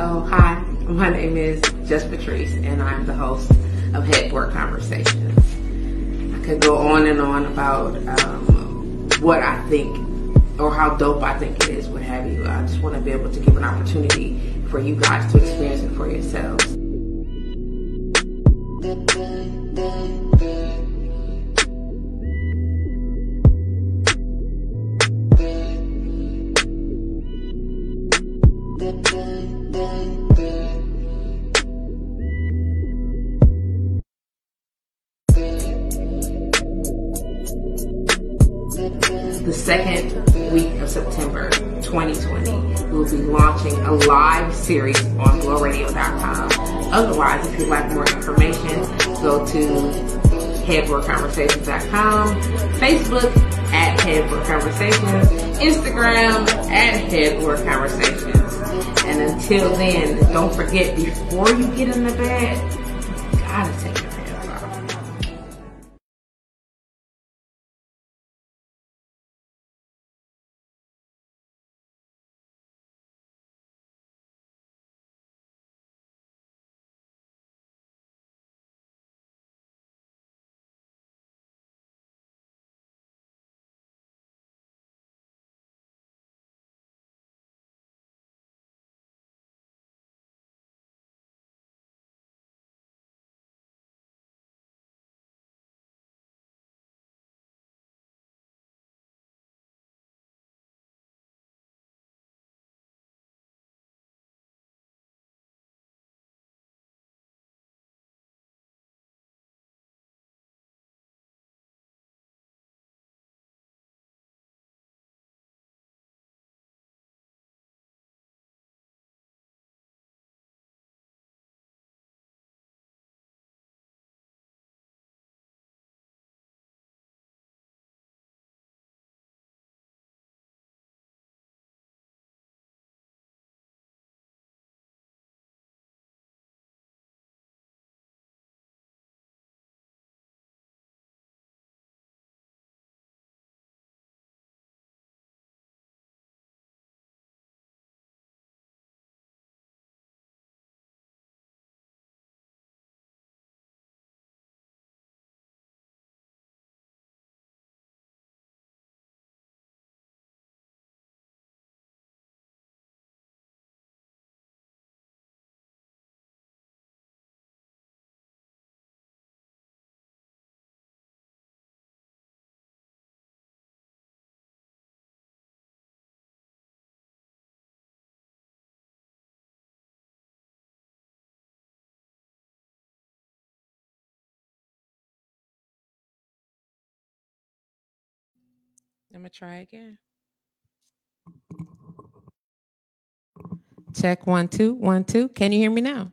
Oh, hi. My name is Just Patrice, and I'm the host of Headboard Conversations. I could go on and on about um, what I think or how dope I think it is, what have you. I just want to be able to give an opportunity for you guys to experience it for yourselves. At Conversations. And until then, don't forget, before you get in the bed, I'm gonna try again. Check one, two, one, two. Can you hear me now?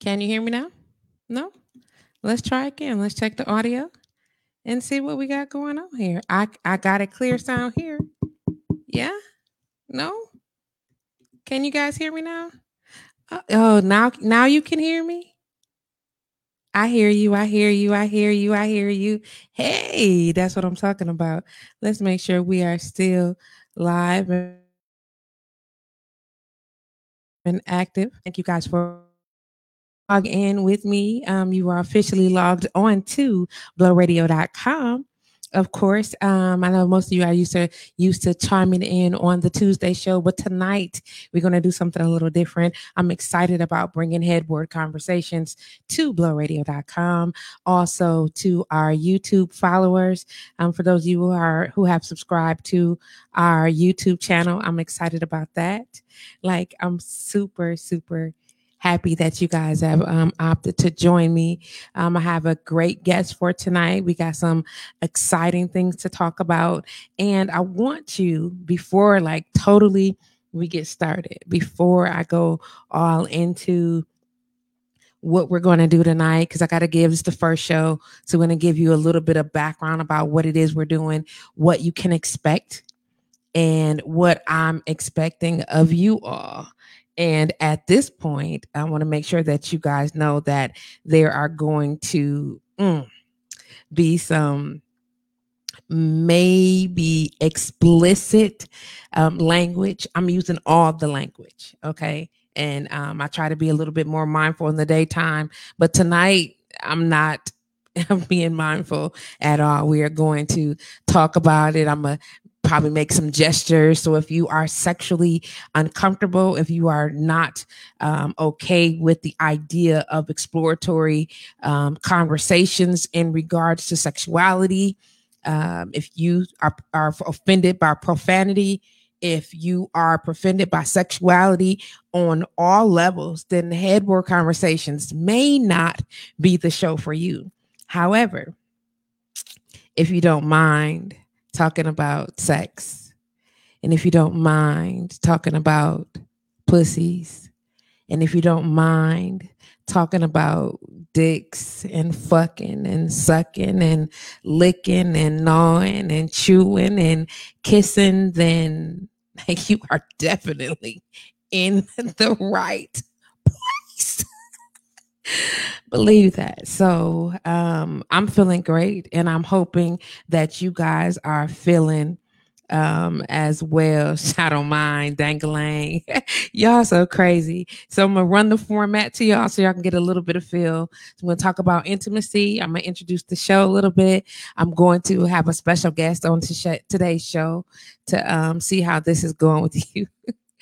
Can you hear me now? No? Let's try again. Let's check the audio and see what we got going on here. I I got a clear sound here. Yeah? No? Can you guys hear me now? Uh, Oh, now now you can hear me? I hear you. I hear you. I hear you. I hear you. Hey, that's what I'm talking about. Let's make sure we are still live and active. Thank you guys for log in with me. Um, you are officially logged on to blowradio.com. Of course, um, I know most of you are used to used to chiming in on the Tuesday show, but tonight we're going to do something a little different. I'm excited about bringing headboard conversations to blowradio.com, also to our YouTube followers. Um, for those of you who are who have subscribed to our YouTube channel, I'm excited about that. Like, I'm super super happy that you guys have um, opted to join me. Um, I have a great guest for tonight. We got some exciting things to talk about, and I want you before like totally we get started, before I go all into what we're going to do tonight because I got to give this the first show. So, we're going to give you a little bit of background about what it is we're doing, what you can expect, and what I'm expecting of you all. And at this point, I want to make sure that you guys know that there are going to mm, be some maybe explicit um, language. I'm using all the language, okay? And um, I try to be a little bit more mindful in the daytime. But tonight, I'm not being mindful at all. We are going to talk about it. I'm going to probably make some gestures. So if you are sexually uncomfortable, if you are not um, okay with the idea of exploratory um, conversations in regards to sexuality, um, if you are, are offended by profanity, if you are offended by sexuality on all levels, then headboard conversations may not be the show for you. However, if you don't mind talking about sex, and if you don't mind talking about pussies, and if you don't mind talking about dicks and fucking and sucking and licking and gnawing and chewing and kissing, then you are definitely in the right place. Believe that. So um, I'm feeling great, and I'm hoping that you guys are feeling um as well. Shadow Mind, Dangling. y'all so crazy. So I'm gonna run the format to y'all so y'all can get a little bit of feel. So I'm gonna talk about intimacy. I'm gonna introduce the show a little bit. I'm going to have a special guest on to sh- today's show to um see how this is going with you.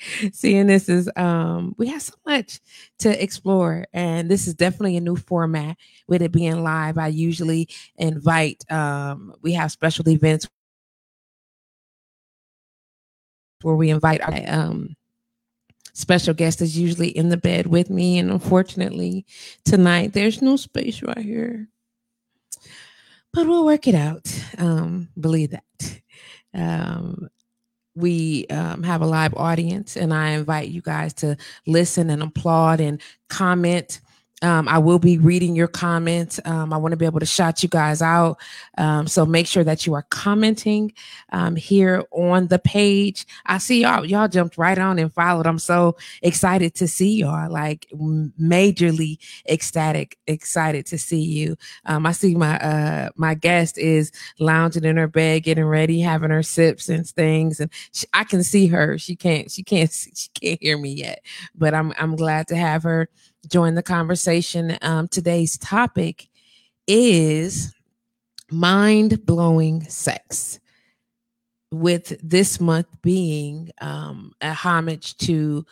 Seeing this is um we have so much to explore and this is definitely a new format with it being live. I usually invite um we have special events where we invite our um, special guest is usually in the bed with me. And unfortunately, tonight there's no space right here. But we'll work it out. Um, believe that. Um, we um, have a live audience, and I invite you guys to listen and applaud and comment um, I will be reading your comments. Um, I want to be able to shout you guys out. Um, so make sure that you are commenting um, here on the page. I see y'all, y'all jumped right on and followed. I'm so excited to see y'all, like majorly ecstatic, excited to see you. Um, I see my, uh, my guest is lounging in her bed, getting ready, having her sips and things. And she, I can see her. She can't, she can't, she can't hear me yet, but I'm, I'm glad to have her join the conversation. Um, today's topic is mind blowing sex, with this month being um, a homage to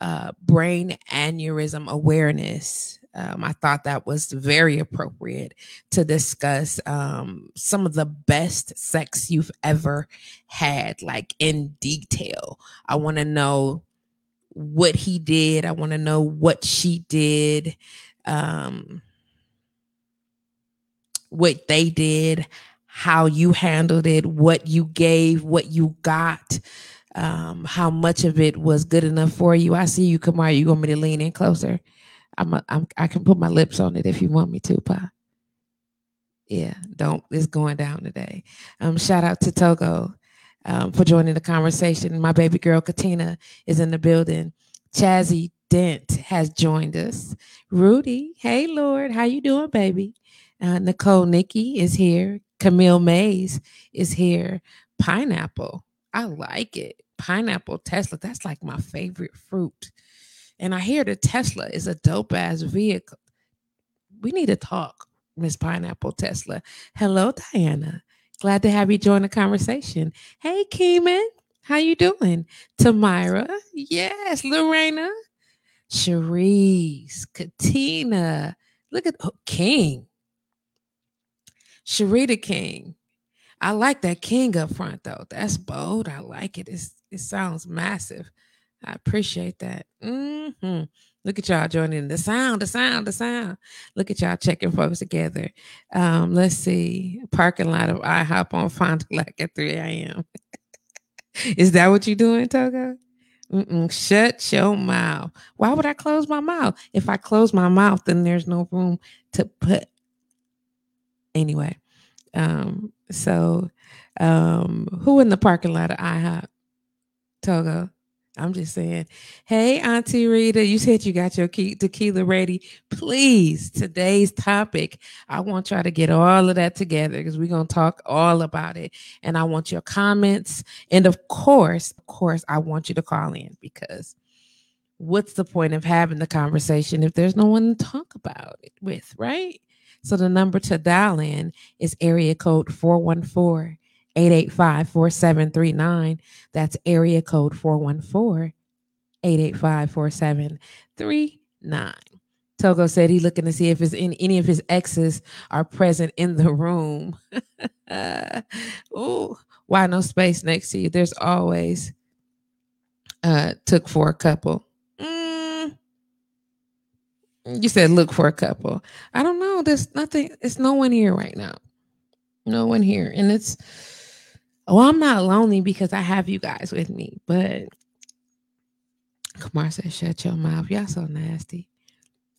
uh, brain aneurysm awareness. Um, I thought that was very appropriate to discuss um, some of the best sex you've ever had, like in detail. I want to know what he did. I want to know what she did, um, what they did, how you handled it, what you gave, what you got, um, how much of it was good enough for you. I see you, Kamar. You want me to lean in closer? I'm, a, I'm I can put my lips on it if you want me to, Pa. Yeah, don't. It's going down today. Um, shout out to Togo um, for joining the conversation. My baby girl Katina is in the building. Chazzy Dent has joined us. Rudy, hey Lord, how you doing, baby? Uh, Nicole Nikki is here. Camille Mays is here. Pineapple, I like it. Pineapple Tesla, that's like my favorite fruit. And I hear the Tesla is a dope ass vehicle. We need to talk, Miss Pineapple Tesla. Hello, Diana. Glad to have you join the conversation. Hey, Keeman, how you doing? Tamira, yes, Lorena, Cherise, Katina. Look at oh, King, Sharita King. I like that King up front though. That's bold. I like it. It's, it sounds massive. I appreciate that. Mm-hmm. Look at y'all joining the sound, the sound, the sound. Look at y'all checking folks together. Um, let's see. Parking lot of IHOP on Fond du Lac at 3 a.m. Is that what you're doing, Togo? Mm-mm. Shut your mouth. Why would I close my mouth? If I close my mouth, then there's no room to put. Anyway, um, so um, who in the parking lot of IHOP? Togo. I'm just saying, hey, Auntie Rita, you said you got your tequila ready. Please, today's topic, I want y'all to get all of that together because we're going to talk all about it. And I want your comments. And of course, of course, I want you to call in because what's the point of having the conversation if there's no one to talk about it with, right? So the number to dial in is area code 414 885 4739. That's area code 414 885 4739. Togo said he's looking to see if his, any of his exes are present in the room. Ooh, why no space next to you? There's always uh took for a couple. Mm. You said look for a couple. I don't know. There's nothing. It's no one here right now. No one here, and it's Oh, I'm not lonely because I have you guys with me. But Kamar said, shut your mouth. Y'all so nasty.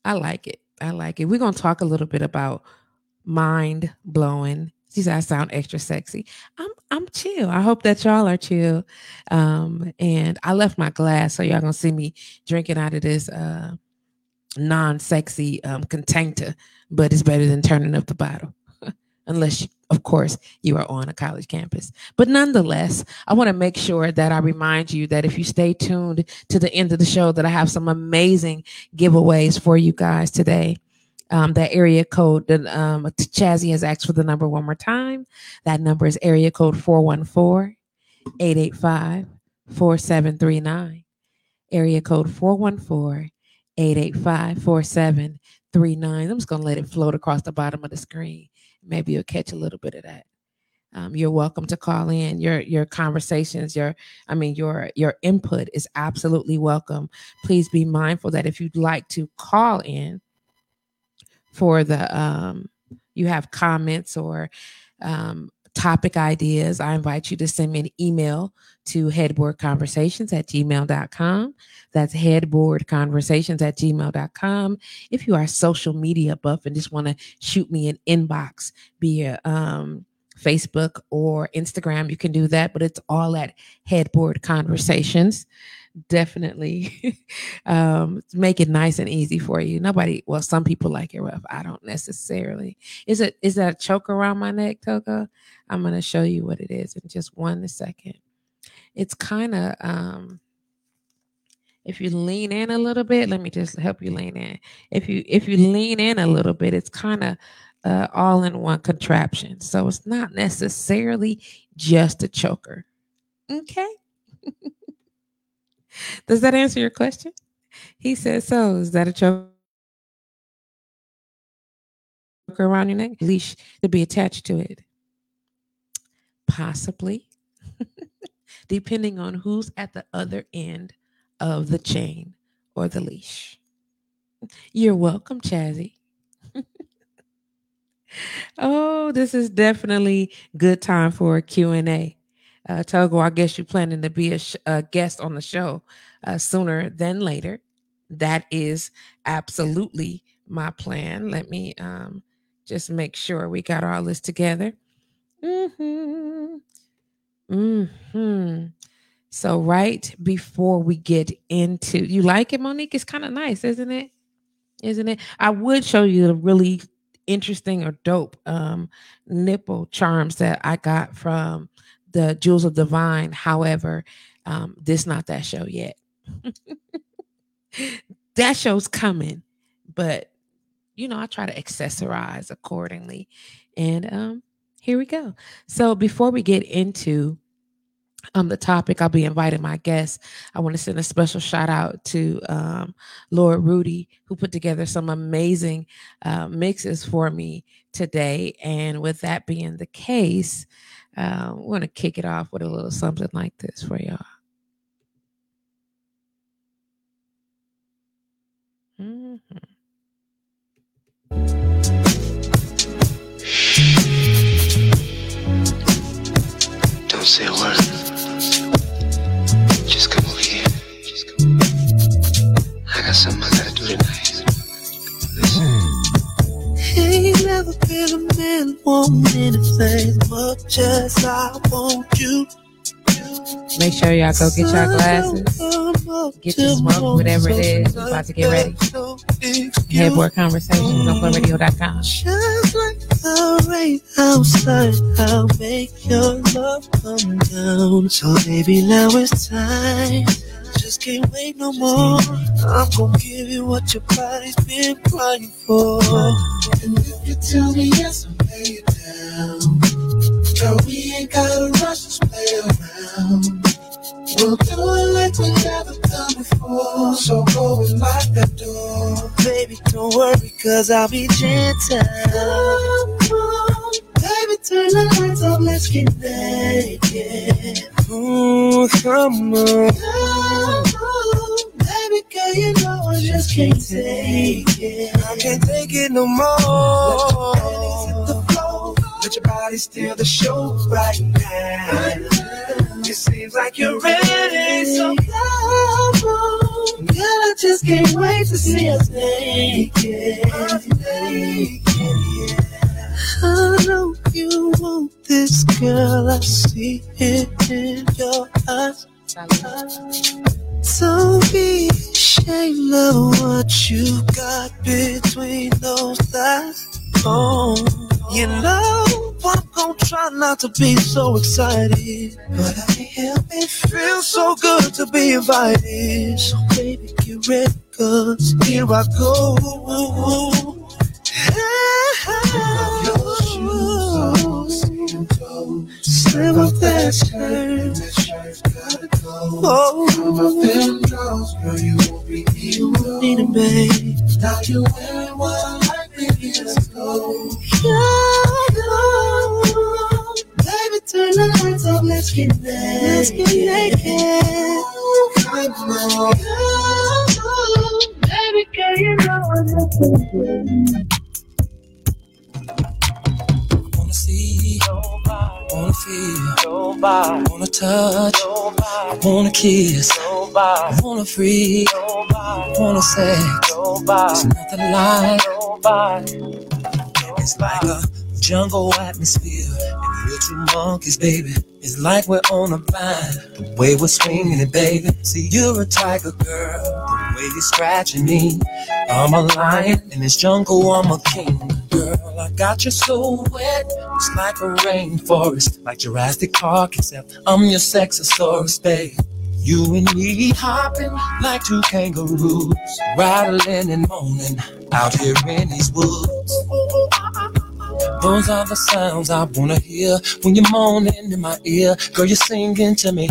I like it. I like it. We're gonna talk a little bit about mind blowing. She said I sound extra sexy. I'm I'm chill. I hope that y'all are chill. Um, and I left my glass, so y'all gonna see me drinking out of this uh non-sexy um container, but it's better than turning up the bottle. Unless of course, you are on a college campus. But nonetheless, I want to make sure that I remind you that if you stay tuned to the end of the show, that I have some amazing giveaways for you guys today. Um, that area code that um, Chazzy has asked for the number one more time. That number is area code 414 885 4739. Area code 414 885 4739. I'm just going to let it float across the bottom of the screen maybe you'll catch a little bit of that. Um, you're welcome to call in your your conversations your i mean your your input is absolutely welcome please be mindful that if you'd like to call in for the um you have comments or um topic ideas i invite you to send me an email to headboardconversations at gmail.com. That's headboardconversations at gmail.com. If you are social media buff and just want to shoot me an inbox via um, Facebook or Instagram, you can do that, but it's all at Headboard Conversations. Definitely um, make it nice and easy for you. Nobody, well, some people like it rough. I don't necessarily. Is it is that a choke around my neck, Togo? I'm gonna show you what it is in just one second. It's kind of um if you lean in a little bit let me just help you lean in. If you if you lean in a little bit it's kind of uh, all in one contraption. So it's not necessarily just a choker. Okay. Does that answer your question? He says so is that a choker around your neck? Leash to be attached to it possibly depending on who's at the other end of the chain or the leash. You're welcome, Chazzy. oh, this is definitely good time for a Q&A. Uh, Togo, I guess you're planning to be a, sh- a guest on the show uh, sooner than later. That is absolutely my plan. Let me um, just make sure we got all this together. Mm-hmm. Hmm. So right before we get into, you like it, Monique? It's kind of nice, isn't it? Isn't it? I would show you the really interesting or dope um, nipple charms that I got from the Jewels of Divine. However, um, this not that show yet. that show's coming, but you know, I try to accessorize accordingly. And um, here we go. So before we get into um, the topic, I'll be inviting my guests. I want to send a special shout out to um, Lord Rudy, who put together some amazing uh, mixes for me today. And with that being the case, uh, we're going to kick it off with a little something like this for y'all. Mm-hmm. Say a word. Just come over here. I got something I gotta do tonight. Listen. Ain't never been a man want anything much as I want you. Make sure y'all go get y'all glasses, get your smoke, whatever it is. We're about to get ready. Headboard Conversations on BlowRadio.com. Just like the rain outside, I'll make your love come down. So baby, now it's time. Just can't wait no more. I'm gonna give you what your body's been crying for. And if you tell me yes, I'll lay it down. Girl, we ain't gotta rush, just play around. We'll do it like we never done before. So go and lock that door. Baby, don't worry, cause I'll be gentle. Baby, turn the lights off, let's get naked. Ooh, come on. Come on, baby, girl, you know I just can't take it. I can't take it no more. Body steal the show right now. It seems like you're ready, so come. Girl, I just can't wait to see us naked. I know you want this, girl. I see it in your eyes. Don't be ashamed of what you got between those thighs. Oh, you know I'm gonna try not to be so excited, but I can't help it. Feels so good to be invited. So baby, get ready, cause here I go. Slip off that shirt. Oh, girl, you won't be needing, babe. Now you wearing what I like, baby, let's go. Baby, turn the lights off, let's get naked. Let's get naked. Come on. Baby, girl, you know I'm not Wanna see, wanna feel, wanna touch, I wanna kiss, I wanna free, wanna sex. It's nothing like it's like a jungle atmosphere. And two monkeys, baby. It's like we're on a vine. The way we're swinging it, baby. See, you're a tiger girl. The way you're scratching me. I'm a lion in this jungle. I'm a king. Girl, I got you so wet. It's like a rainforest. Like Jurassic Park, except I'm your sexosaurus, babe. You and me hopping like two kangaroos, rattling and moaning out here in these woods. Those are the sounds I wanna hear when you're moaning in my ear. Girl, you're singing to me.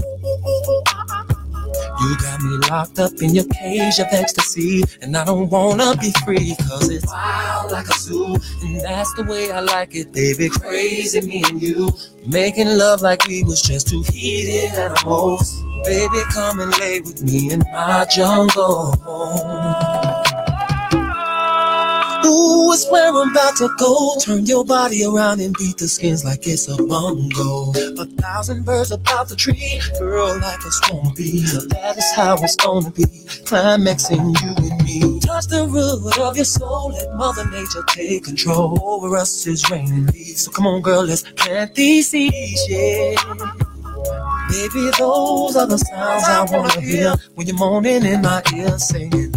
You got me locked up in your cage of ecstasy, and I don't wanna be free, cause it's wild like a zoo, and that's the way I like it, baby. Crazy, me and you, making love like we was just two heated animals. Baby, come and lay with me in my jungle. Ooh, it's where I'm about to go. Turn your body around and beat the skins like it's a bongo. A thousand birds about the tree, girl, like a swarm bee. That is how it's gonna be. Climaxing you and me. Touch the root of your soul, let Mother Nature take control. Over us is raining leaves. So come on, girl, let's plant these seeds, yeah. Baby, those are the sounds I wanna hear when you're moaning in my ear singing.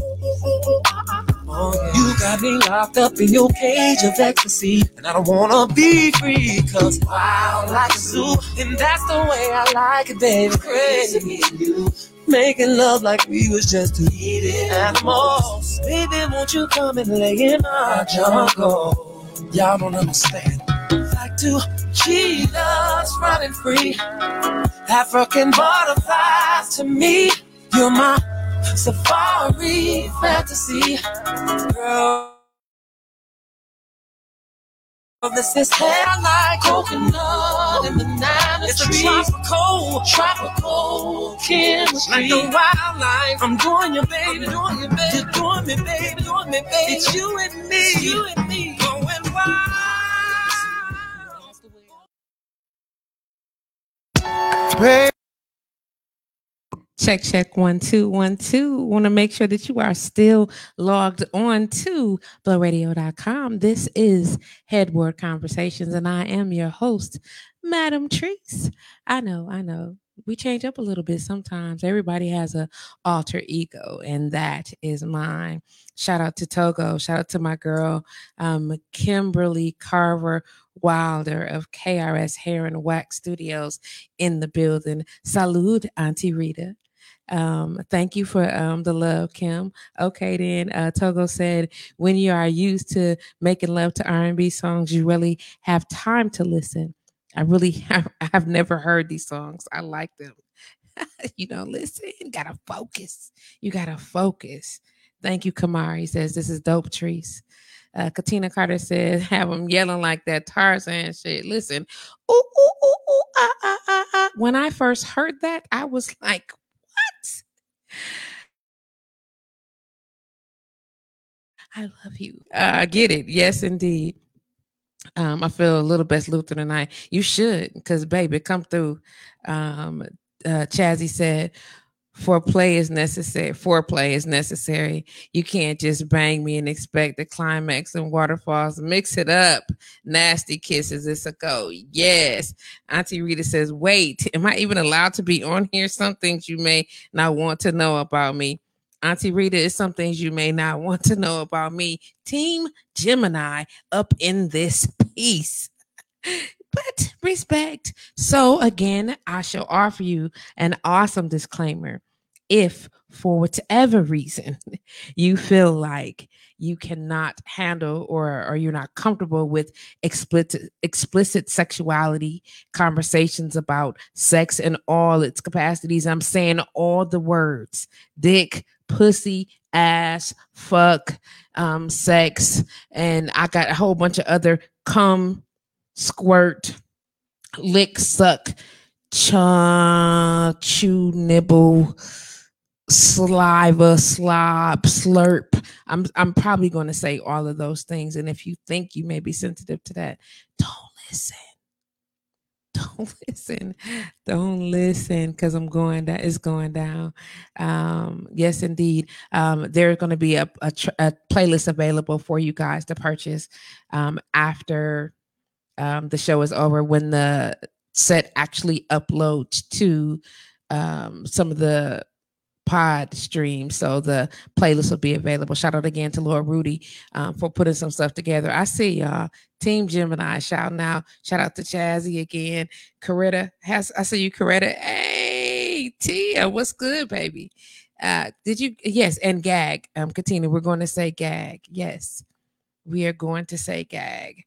Yeah. You got me locked up in your cage of ecstasy, and I don't wanna be free, cause wild like a zoo, and that's the way I like it, baby. Crazy, you. Making love like we was just two eating animals. Baby, won't you come and lay in our jungle? Y'all don't understand. Like two cheetahs running free. African butterflies to me. You're my safari fantasy. Girl. This is hair like coconut and banana It's a tropical, tropical chemistry. Like the wildlife. I'm doing you, baby. I'm doing you, baby. You're doing me, baby. Doing me, baby. It's you and me. It's you and me. Going wild. Check, check, one, two, one, two. Want to make sure that you are still logged on to blowradio.com. This is Headboard Conversations, and I am your host, Madam Treese. I know, I know. we change up a little bit sometimes. Everybody has a alter ego, and that is mine. Shout out to Togo. Shout out to my girl, um, Kimberly Carver Wilder of KRS Hair and Wax Studios in the building. Salud, Auntie Rita. Um, thank you for um, the love, Kim. Okay, then uh, Togo said, when you are used to making love to R&B songs, you really have time to listen. I really have, I have never heard these songs. I like them. you know, listen, gotta focus. You gotta focus. Thank you, Kamari. Says, this is dope, Trees. Uh, Katina Carter said, have them yelling like that Tarzan shit. Listen, ooh, ooh, ooh, ooh, ah, ah, ah, ah. When I first heard that, I was like? I love you. Uh, I get it. Yes, indeed. Um, I feel a little Best Luther tonight. You should, because baby, come through. Um, uh, Chazzy said, foreplay is necessary. Foreplay is necessary. You can't just bang me and expect the climax and waterfalls. Mix it up. Nasty kisses. It's a go. Yes. Auntie Rita says, wait, am I even allowed to be on here? Some things you may not want to know about me. Auntie Rita is some things you may not want to know about me. Team Gemini up in this piece. But respect. So, again, I shall offer you an awesome disclaimer. If for whatever reason you feel like you cannot handle or, or you're not comfortable with explicit explicit sexuality conversations about sex in all its capacities i'm saying all the words dick pussy, ass, fuck, um, sex, and I got a whole bunch of other cum, squirt, lick, suck, cha, chew, nibble, saliva, slob, slurp. I'm I'm probably going to say all of those things, and if you think you may be sensitive to that, don't listen. Don't listen. Don't listen because i'm going that is going down. Um yes indeed. Um there's going to be a, a, a, playlist available for you guys to purchase um after um the show is over when the set actually uploads to um some of the pod stream. So the playlist will be available. Shout out again to Lord Rudy um, for putting some stuff together. I see y'all. Team Gemini shouting out. Shout out to Chazzy again. Coretta has I see you, Coretta. Hey, Tia, what's good, baby? Uh, did you yes, and gag. Um, Katina, we're going to say gag. Yes, we are going to say gag.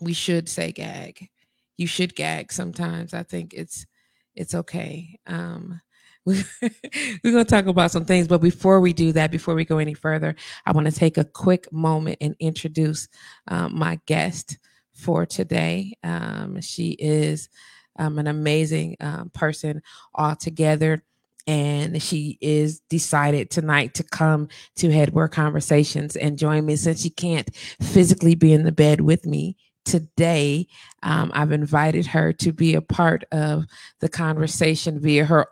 We should say gag. You should gag sometimes. I think it's it's okay. Um, we're going to talk about some things, but before we do that, before we go any further, I want to take a quick moment and introduce um, my guest for today. Um, she is um, an amazing um, person altogether. And she is decided tonight to come to Headboard Conversations and join me since she can't physically be in the bed with me today. Um, I've invited her to be a part of the conversation via her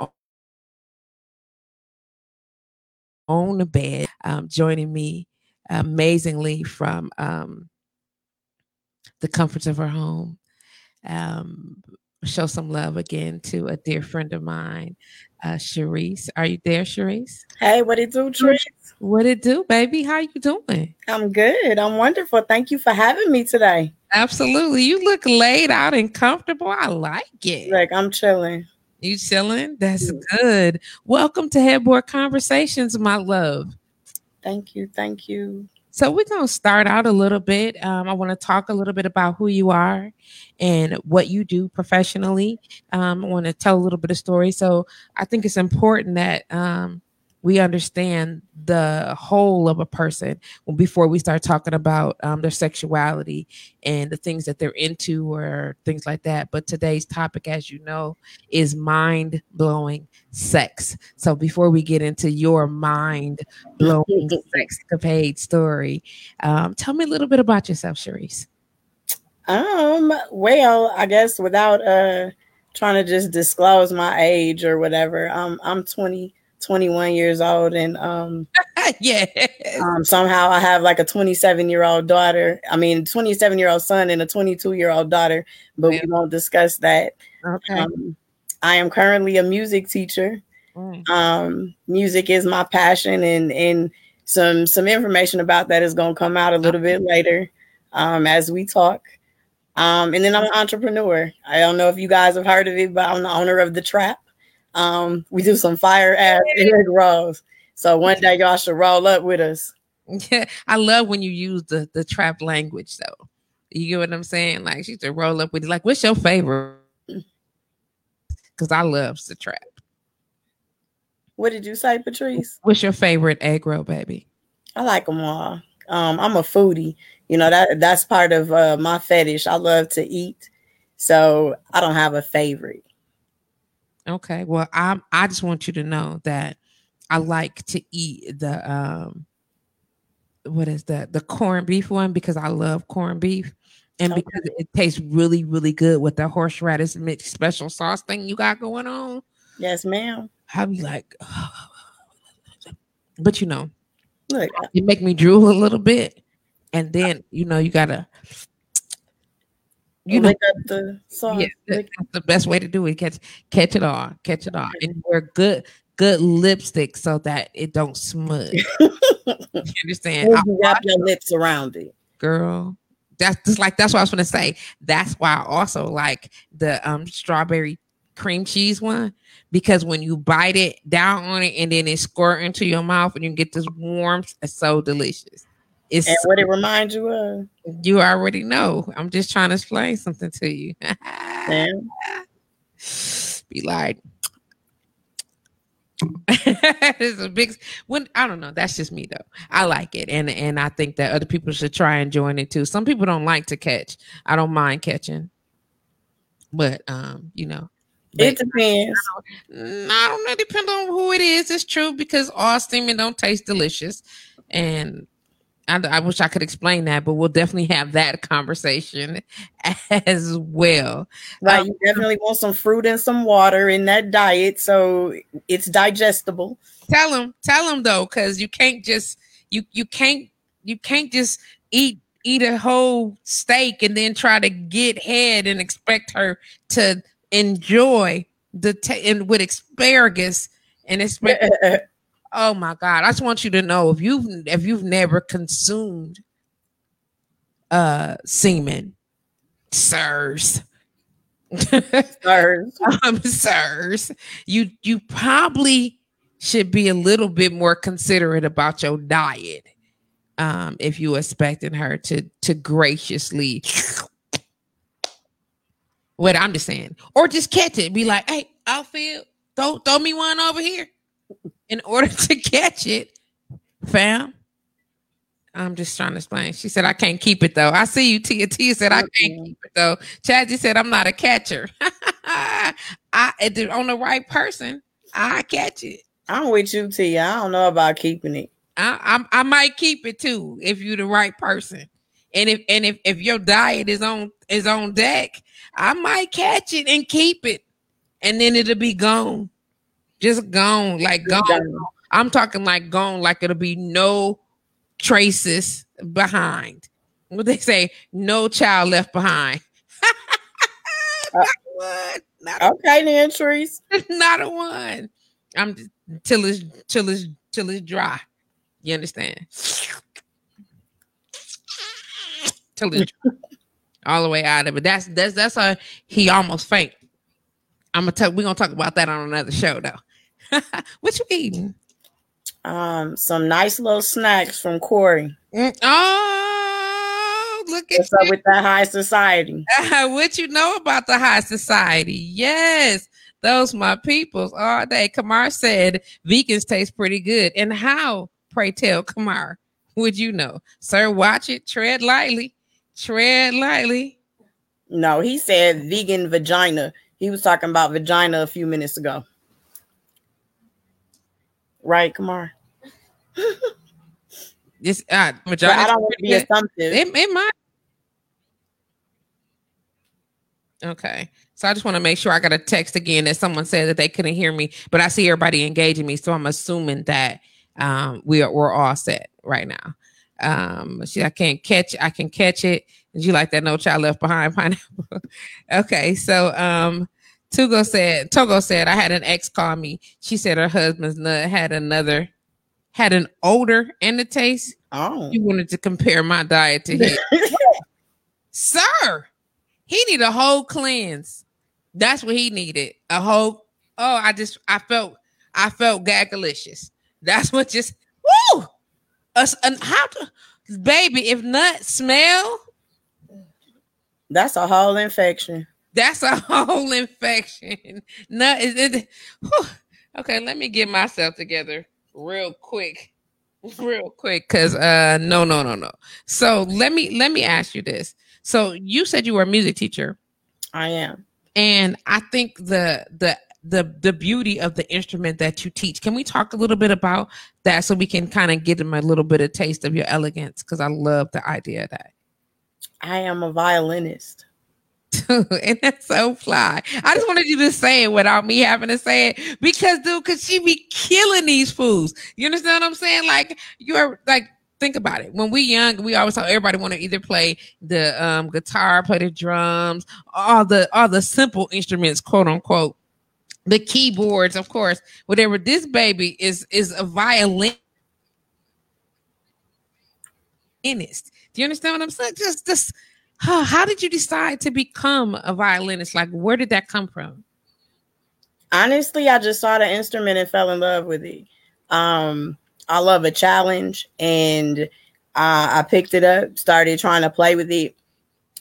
own bed, um, joining me amazingly from um, the comforts of her home. Um, show some love again to a dear friend of mine, uh, Cherise. Are you there, Cherise? Hey, what it do, Cherise? What it do, baby? How you doing? I'm good. I'm wonderful. Thank you for having me today. Absolutely. You look laid out and comfortable. I like it. Like I'm chilling. You chilling? That's good. Welcome to Headboard Conversations, my love. Thank you. Thank you. So we're going to start out a little bit. Um, I want to talk a little bit about who you are and what you do professionally. Um, I want to tell a little bit of story. So I think it's important that um, we understand the whole of a person before we start talking about um, their sexuality and the things that they're into or things like that. But today's topic, as you know, is mind blowing sex. So before we get into your mind blowing sexcapade story, um, tell me a little bit about yourself, Cherise. Um, well, I guess without uh trying to just disclose my age or whatever, um, I'm 20 21 years old and um yeah um, somehow i have like a 27 year old daughter i mean 27 year old son and a 22 year old daughter but yeah. we won't discuss that okay um, I am currently a music teacher. Mm. Um, music is my passion, and and some some information about that is going to come out a little bit later um, as we talk. Um, and then I'm an entrepreneur. I don't know if you guys have heard of it, but I'm the owner of the Trap. Um, we do some fire ass egg rolls. So one day y'all should roll up with us. Yeah, I love when you use the the trap language though. You get what I'm saying? Like she should roll up with you. like, what's your favorite? Because I love the trap. What did you say, Patrice? What's your favorite egg roll, baby? I like them all. Um, I'm a foodie. You know that that's part of uh, my fetish. I love to eat, so I don't have a favorite. Okay, well, I'm I just want you to know that I like to eat the um, what is that? The corned beef one because I love corned beef, and okay. because it tastes really really good with the horseradish mixed special sauce thing you got going on. Yes, ma'am. How you like? But you know, look, it make me drool a little bit, and then you know you gotta. You know, the sauce. Yeah, that's the best way to do it. Catch, catch it all, catch it all, and wear good, good lipstick so that it don't smudge. you understand? You wrap your lips around it, girl. That's just like that's what I was gonna say. That's why I also like the um strawberry cream cheese one because when you bite it down on it and then it squirt into your mouth and you get this warmth, it's so delicious. It's and what it reminds you of. You already know. I'm just trying to explain something to you. Be like, it's a big when I don't know. That's just me though. I like it, and and I think that other people should try and join it too. Some people don't like to catch. I don't mind catching, but um, you know, it depends. I don't, I don't know. Depend on who it is. It's true because all steaming don't taste delicious, and I, I, wish I could explain that, but we'll definitely have that conversation as well. Right, um, you definitely want some fruit and some water in that diet so it's digestible. Tell them, tell them though, because you can't just you you can't you can't just eat eat a whole steak and then try to get head and expect her to enjoy the t- and with asparagus and expect. Oh my god! I just want you to know if you've if you've never consumed uh semen, sirs. sirs. um, sirs, you you probably should be a little bit more considerate about your diet um, if you expecting her to to graciously what I'm just saying. Or just catch it. Be like, hey, outfield, throw, throw me one over here. In order to catch it, fam. I'm just trying to explain. She said, I can't keep it though. I see you, Tia. Tia said, I can't keep it though. Chazzy said, I'm not a catcher. I on the right person, I catch it. I'm with you, Tia. I don't know about keeping it. I, I, I might keep it too if you're the right person. And if and if, if your diet is on is on deck, I might catch it and keep it, and then it'll be gone, just gone, like gone. I'm talking like gone, like it'll be no traces behind. What they say, no child left behind. not uh, okay, then, Trees. Not a one. I'm just, till it's till it's till it's dry. You understand? Till it's dry all the way out of it. That's that's that's a he almost faint. I'm gonna talk. We're gonna talk about that on another show though. what you eating? Um, some nice little snacks from Corey. Mm, oh, look at What's up with that high society. what you know about the high society? Yes, those my peoples all day. Kamar said vegans taste pretty good. And how, pray tell, Kamar, would you know? Sir, watch it, tread lightly. Tread lightly. No, he said vegan vagina. He was talking about vagina a few minutes ago. Right, Kamar? This uh, vagina. I don't want to be assumptive. It, it might. Okay. So I just want to make sure I got a text again that someone said that they couldn't hear me, but I see everybody engaging me. So I'm assuming that um, we are we're all set right now. Um, she I can't catch I can catch it. Did you like that no child left behind pineapple? okay, so um Togo said, Togo said, I had an ex call me. She said her husband's nut had another, had an odor and a taste. Oh. She wanted to compare my diet to his. Sir, he need a whole cleanse. That's what he needed. A whole, oh, I just, I felt, I felt gagalicious. That's what just, woo! Us, and how to, baby, if nut smell, That's a whole infection. That's a whole infection. No, is it? whew. Okay, let me get myself together real quick, real quick, because uh, no, no, no, no. So let me let me ask you this. So you said you were a music teacher, I am. and I think the the the the beauty of the instrument that you teach. Can we talk a little bit about that so we can kind of get them a little bit of taste of your elegance? Because I love the idea of that. I am a violinist. and that's so fly. I just wanted you to say it without me having to say it because, dude, because she be killing these fools. You understand what I'm saying? Like you're like, think about it. When we young, we always tell everybody want to either play the um, guitar, play the drums, all the all the simple instruments, quote unquote, the keyboards, of course, whatever. This baby is is a violin. Do you understand what I'm saying? Just, just How did you decide to become a violinist? Like, where did that come from? Honestly, I just saw the instrument and fell in love with it. Um, I love a challenge, and uh, I picked it up, started trying to play with it,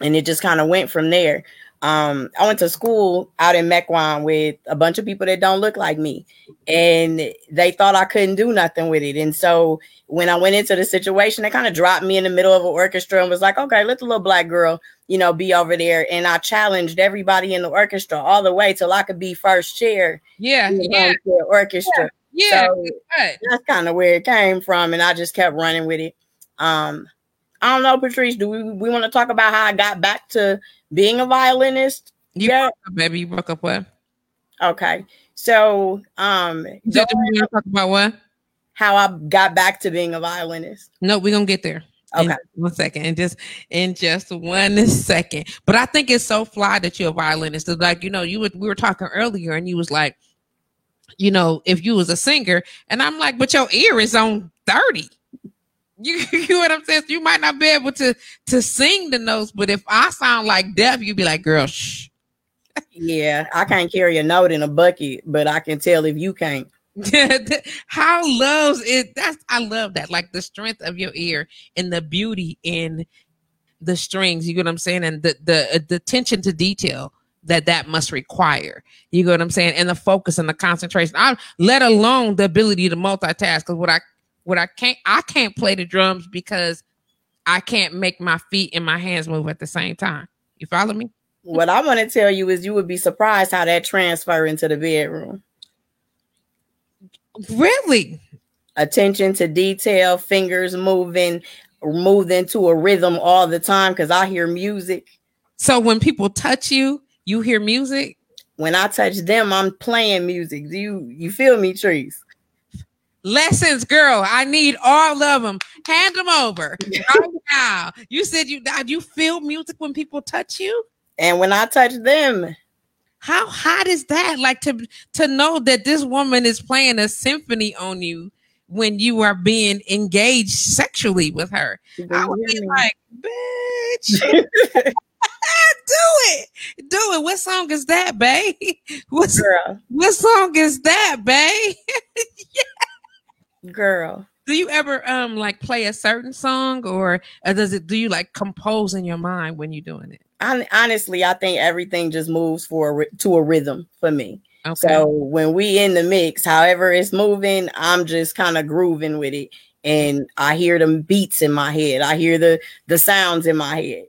and it just kind of went from there. Um, I went to school out in Mequon with a bunch of people that don't look like me, and they thought I couldn't do nothing with it. And so when I went into the situation, they kind of dropped me in the middle of an orchestra and was like, "Okay, let the little black girl, you know, be over there." And I challenged everybody in the orchestra all the way till I could be first chair Yeah, in the yeah, orchestra. yeah. So good. that's kind of where it came from, and I just kept running with it. Um, I don't know, Patrice. Do we we want to talk about how I got back to being a violinist? You Yeah. up, baby. You broke up what? Okay, so um, You you talk about what? how I got back to being a violinist. No, we're gonna get there. Okay. one second, and just in just one second. But I think it's so fly that you're a violinist. It's like you know, you were, we were talking earlier, and you was like, you know, if you was a singer, and I'm like, but your ear is on thirty. You, you know what I'm saying? So you might not be able to to sing the notes, but if I sound like deaf, you'd be like, girl, shh. Yeah, I can't carry a note in a bucket, but I can tell if you can't. How loves it? That's I love that. Like the strength of your ear and the beauty in the strings. You get what I'm saying? And the the uh, the attention to detail that that must require. You get what I'm saying? And the focus and the concentration. I let alone the ability to multitask. Because what I what I can't I can't play the drums because I can't make my feet and my hands move at the same time. You follow me? What I want to tell you is you would be surprised how that transfer into the bedroom. Really? Attention to detail, fingers moving, moved into a rhythm all the time because I hear music. So when people touch you, you hear music. When I touch them, I'm playing music. Do you you feel me, Trees? Lessons, girl. I need all of them. Hand them over right now. You said you you feel music when people touch you. And when I touch them, How hot is that? Like to to know that this woman is playing a symphony on you when you are being engaged sexually with her. I would be like, bitch, do it, do it. What song is that, babe? What's girl, what song is that, babe? Girl. do you ever um like play a certain song or does it do you like compose in your mind when you're doing it I, honestly, I think everything just moves for to a rhythm for me. okay So when we in the mix, however it's moving, I'm just kind of grooving with it, and I hear the beats in my head. I hear the the sounds in my head,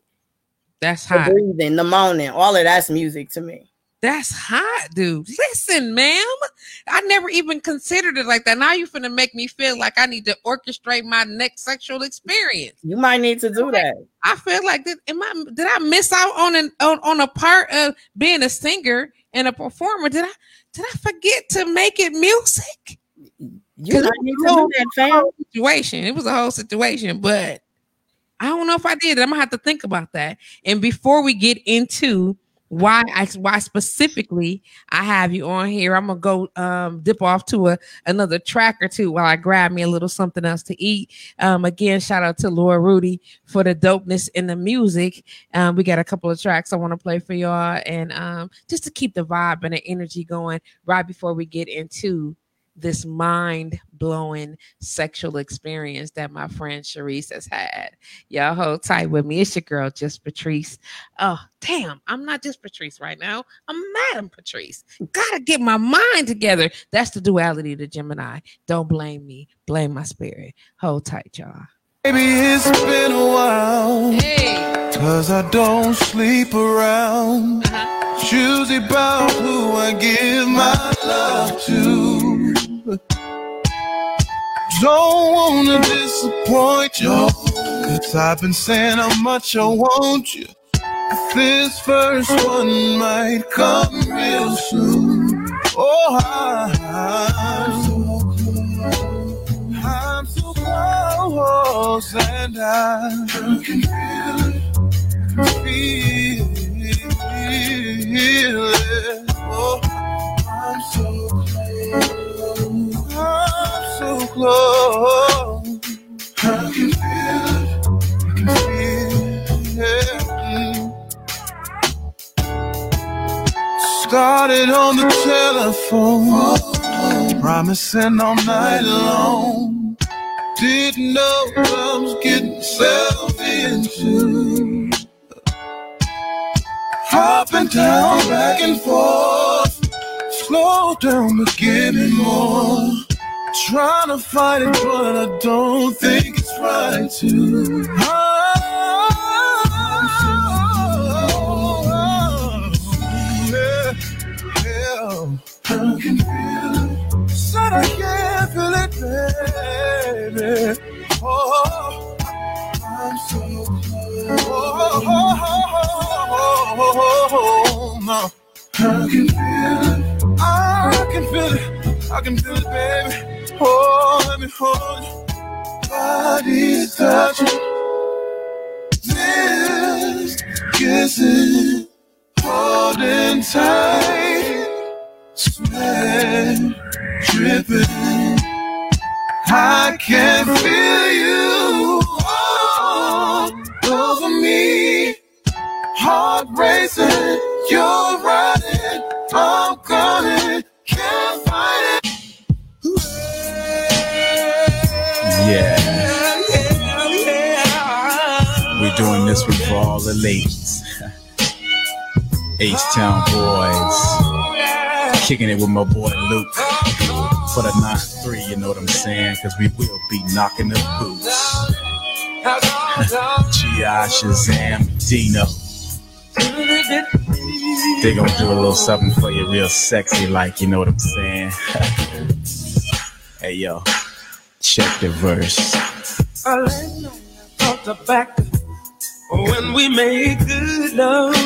that's hot. the breathing, the moaning. All of that's music to me. That's hot dude listen ma'am i never even considered it like that now you're finna make me feel like i need to orchestrate my next sexual experience You might need to do that. i feel like did, am I, did i miss out on an on, on a part of being a singer and a performer did i did i forget to make it music You might need to do that, whole situation. It was a whole situation, but I don't know if I did. I'm gonna have to think about that. And before we get into why I why specifically I have you on here. I'm gonna go um, dip off to a another track or two while I grab me a little something else to eat. Um, again, shout out to Laura Rudy for the dopeness in the music. Um, we got a couple of tracks I want to play for y'all, and um, just to keep the vibe and the energy going right before we get into this mind blowing sexual experience that my friend Cherise has had. Y'all hold tight with me. It's your girl, just Patrice. Oh, damn, I'm not just Patrice right now. I'm Madam Patrice. Gotta get my mind together. That's the duality of the Gemini. Don't blame me, blame my spirit. Hold tight, y'all. Maybe it's been a while. Hey. Cause I don't sleep around. Uh-huh. Choosy about who I give my love to. Don't wanna disappoint you. Cause I've been saying how much I want you. This first one might come real soon. Oh, I, I'm so close and I can feel it, feel it. Oh, I'm so close, I'm close. I can feel it, I can feel it. Started on the telephone, promising all night long. Didn't know I was getting myself into. Hopping down, back and forth. Slow down, but give me more. Trying to fight it, but I don't think it's right to. I can feel it. I can feel it, baby. Oh, I'm so close. Oh, oh, oh, oh, oh, no. I can feel it. I can feel it. I can feel it, baby. Oh, let me hold you. Body's touching. This kissing, holding tight sweat dripping. I can feel you all over me. Heart racing, you're riding. I'm Yeah. We're doing this one for all the ladies. H Town boys kicking it with my boy Luke for the 9-3, you know what I'm saying? Because we will be knocking the boots. G.I. Shazam, Dino. They gonna do a little something for you real sexy like, you know what I'm saying? hey, yo, check the verse. I back when we made good love.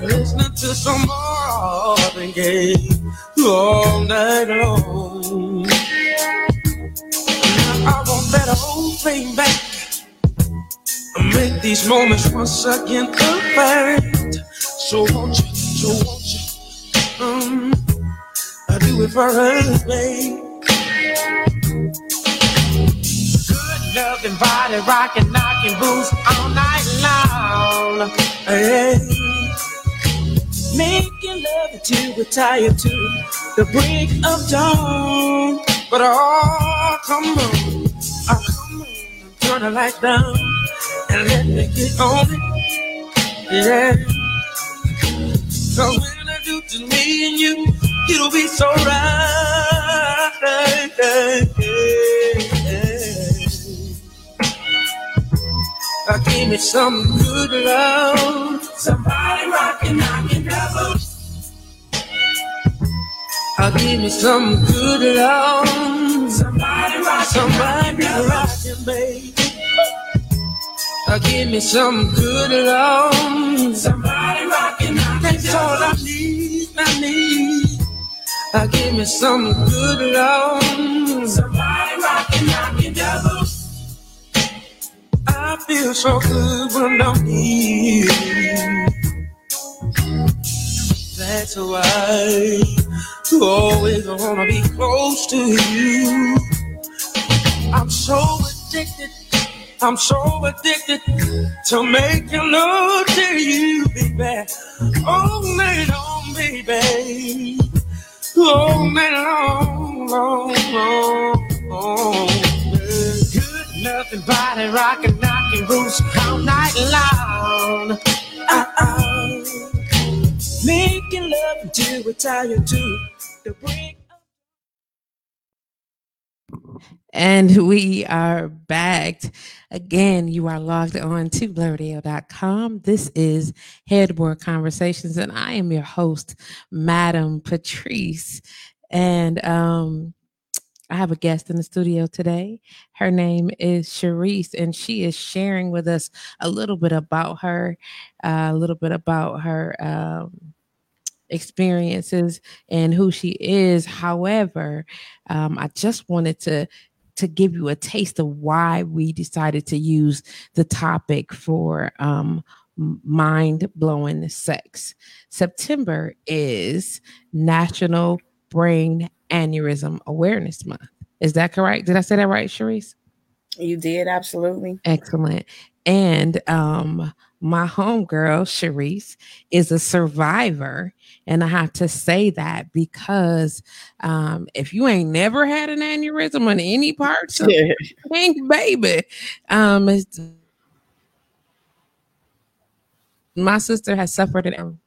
Listening to some Marvin Gaye all night long. I want that whole thing back. Make these moments once again perfect. So won't you, so won't you, um, I do it for us, babe. Loving body, rocking, knocking boots all night long. Hey. Making love until we're tired to the break of dawn. But oh, come on, oh, come on, turn the light down and let me get on it. Yeah. Cause when I do to me and you, it'll be so right. I give me some good love. Somebody rockin', knockin' double. I give me some good love. Somebody rockin', somebody rockin', baby. I give me some good love. Somebody rockin', knockin' That's all I need, I need. I give me some good love. Somebody rockin', knockin'. I feel so good when I'm here. that's why you always wanna be close to you. I'm so addicted, I'm so addicted to making love to you, baby. All night long, baby. All night long, long, long, long. Nothing body rocking, knocking boots all night long. Uh-uh. Making love until we're tired to the break. And we are back. Again, you are logged on to blowradio.com. This is Headboard Conversations, and I am your host, Madam Patrice. And um, I have a guest in the studio today. Her name is Cherise, and she is sharing with us a little bit about her, uh, a little bit about her um, experiences and who she is. However, um, I just wanted to to give you a taste of why we decided to use the topic for um, mind blowing sex. September is National Brain Aneurysm Awareness Month. Is that correct? Did I say that right, Cherise? You did, absolutely. Excellent. And um, my homegirl, Cherise, is a survivor. And I have to say that because um, if you ain't never had an aneurysm on any parts of thing, baby, um, my sister has suffered and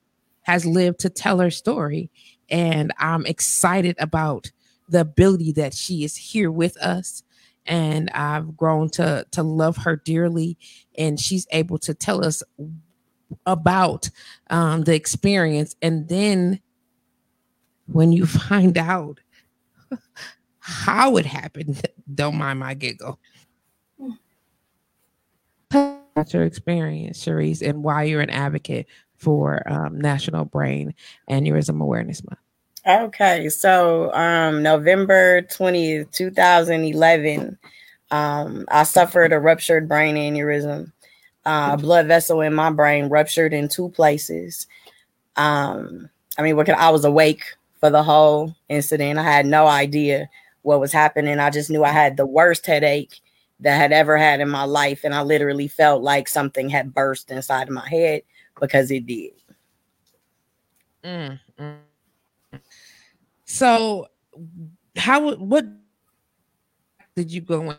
has lived to tell her story. And I'm excited about the ability that she is here with us. And I've grown to to love her dearly and she's able to tell us about um, the experience. And then when you find out how it happened don't mind my giggle. About your experience Cherise and why you're an advocate for um, National Brain Aneurysm Awareness Month Okay, so um, November 20th, 2011, um, I suffered a ruptured brain aneurysm. Uh, blood vessel in my brain ruptured in two places. Um, I mean, what I was awake for the whole incident. I had no idea what was happening. I just knew I had the worst headache that I had ever had in my life, and I literally felt like something had burst inside of my head because it did. Mm, mm. So, how what did you go?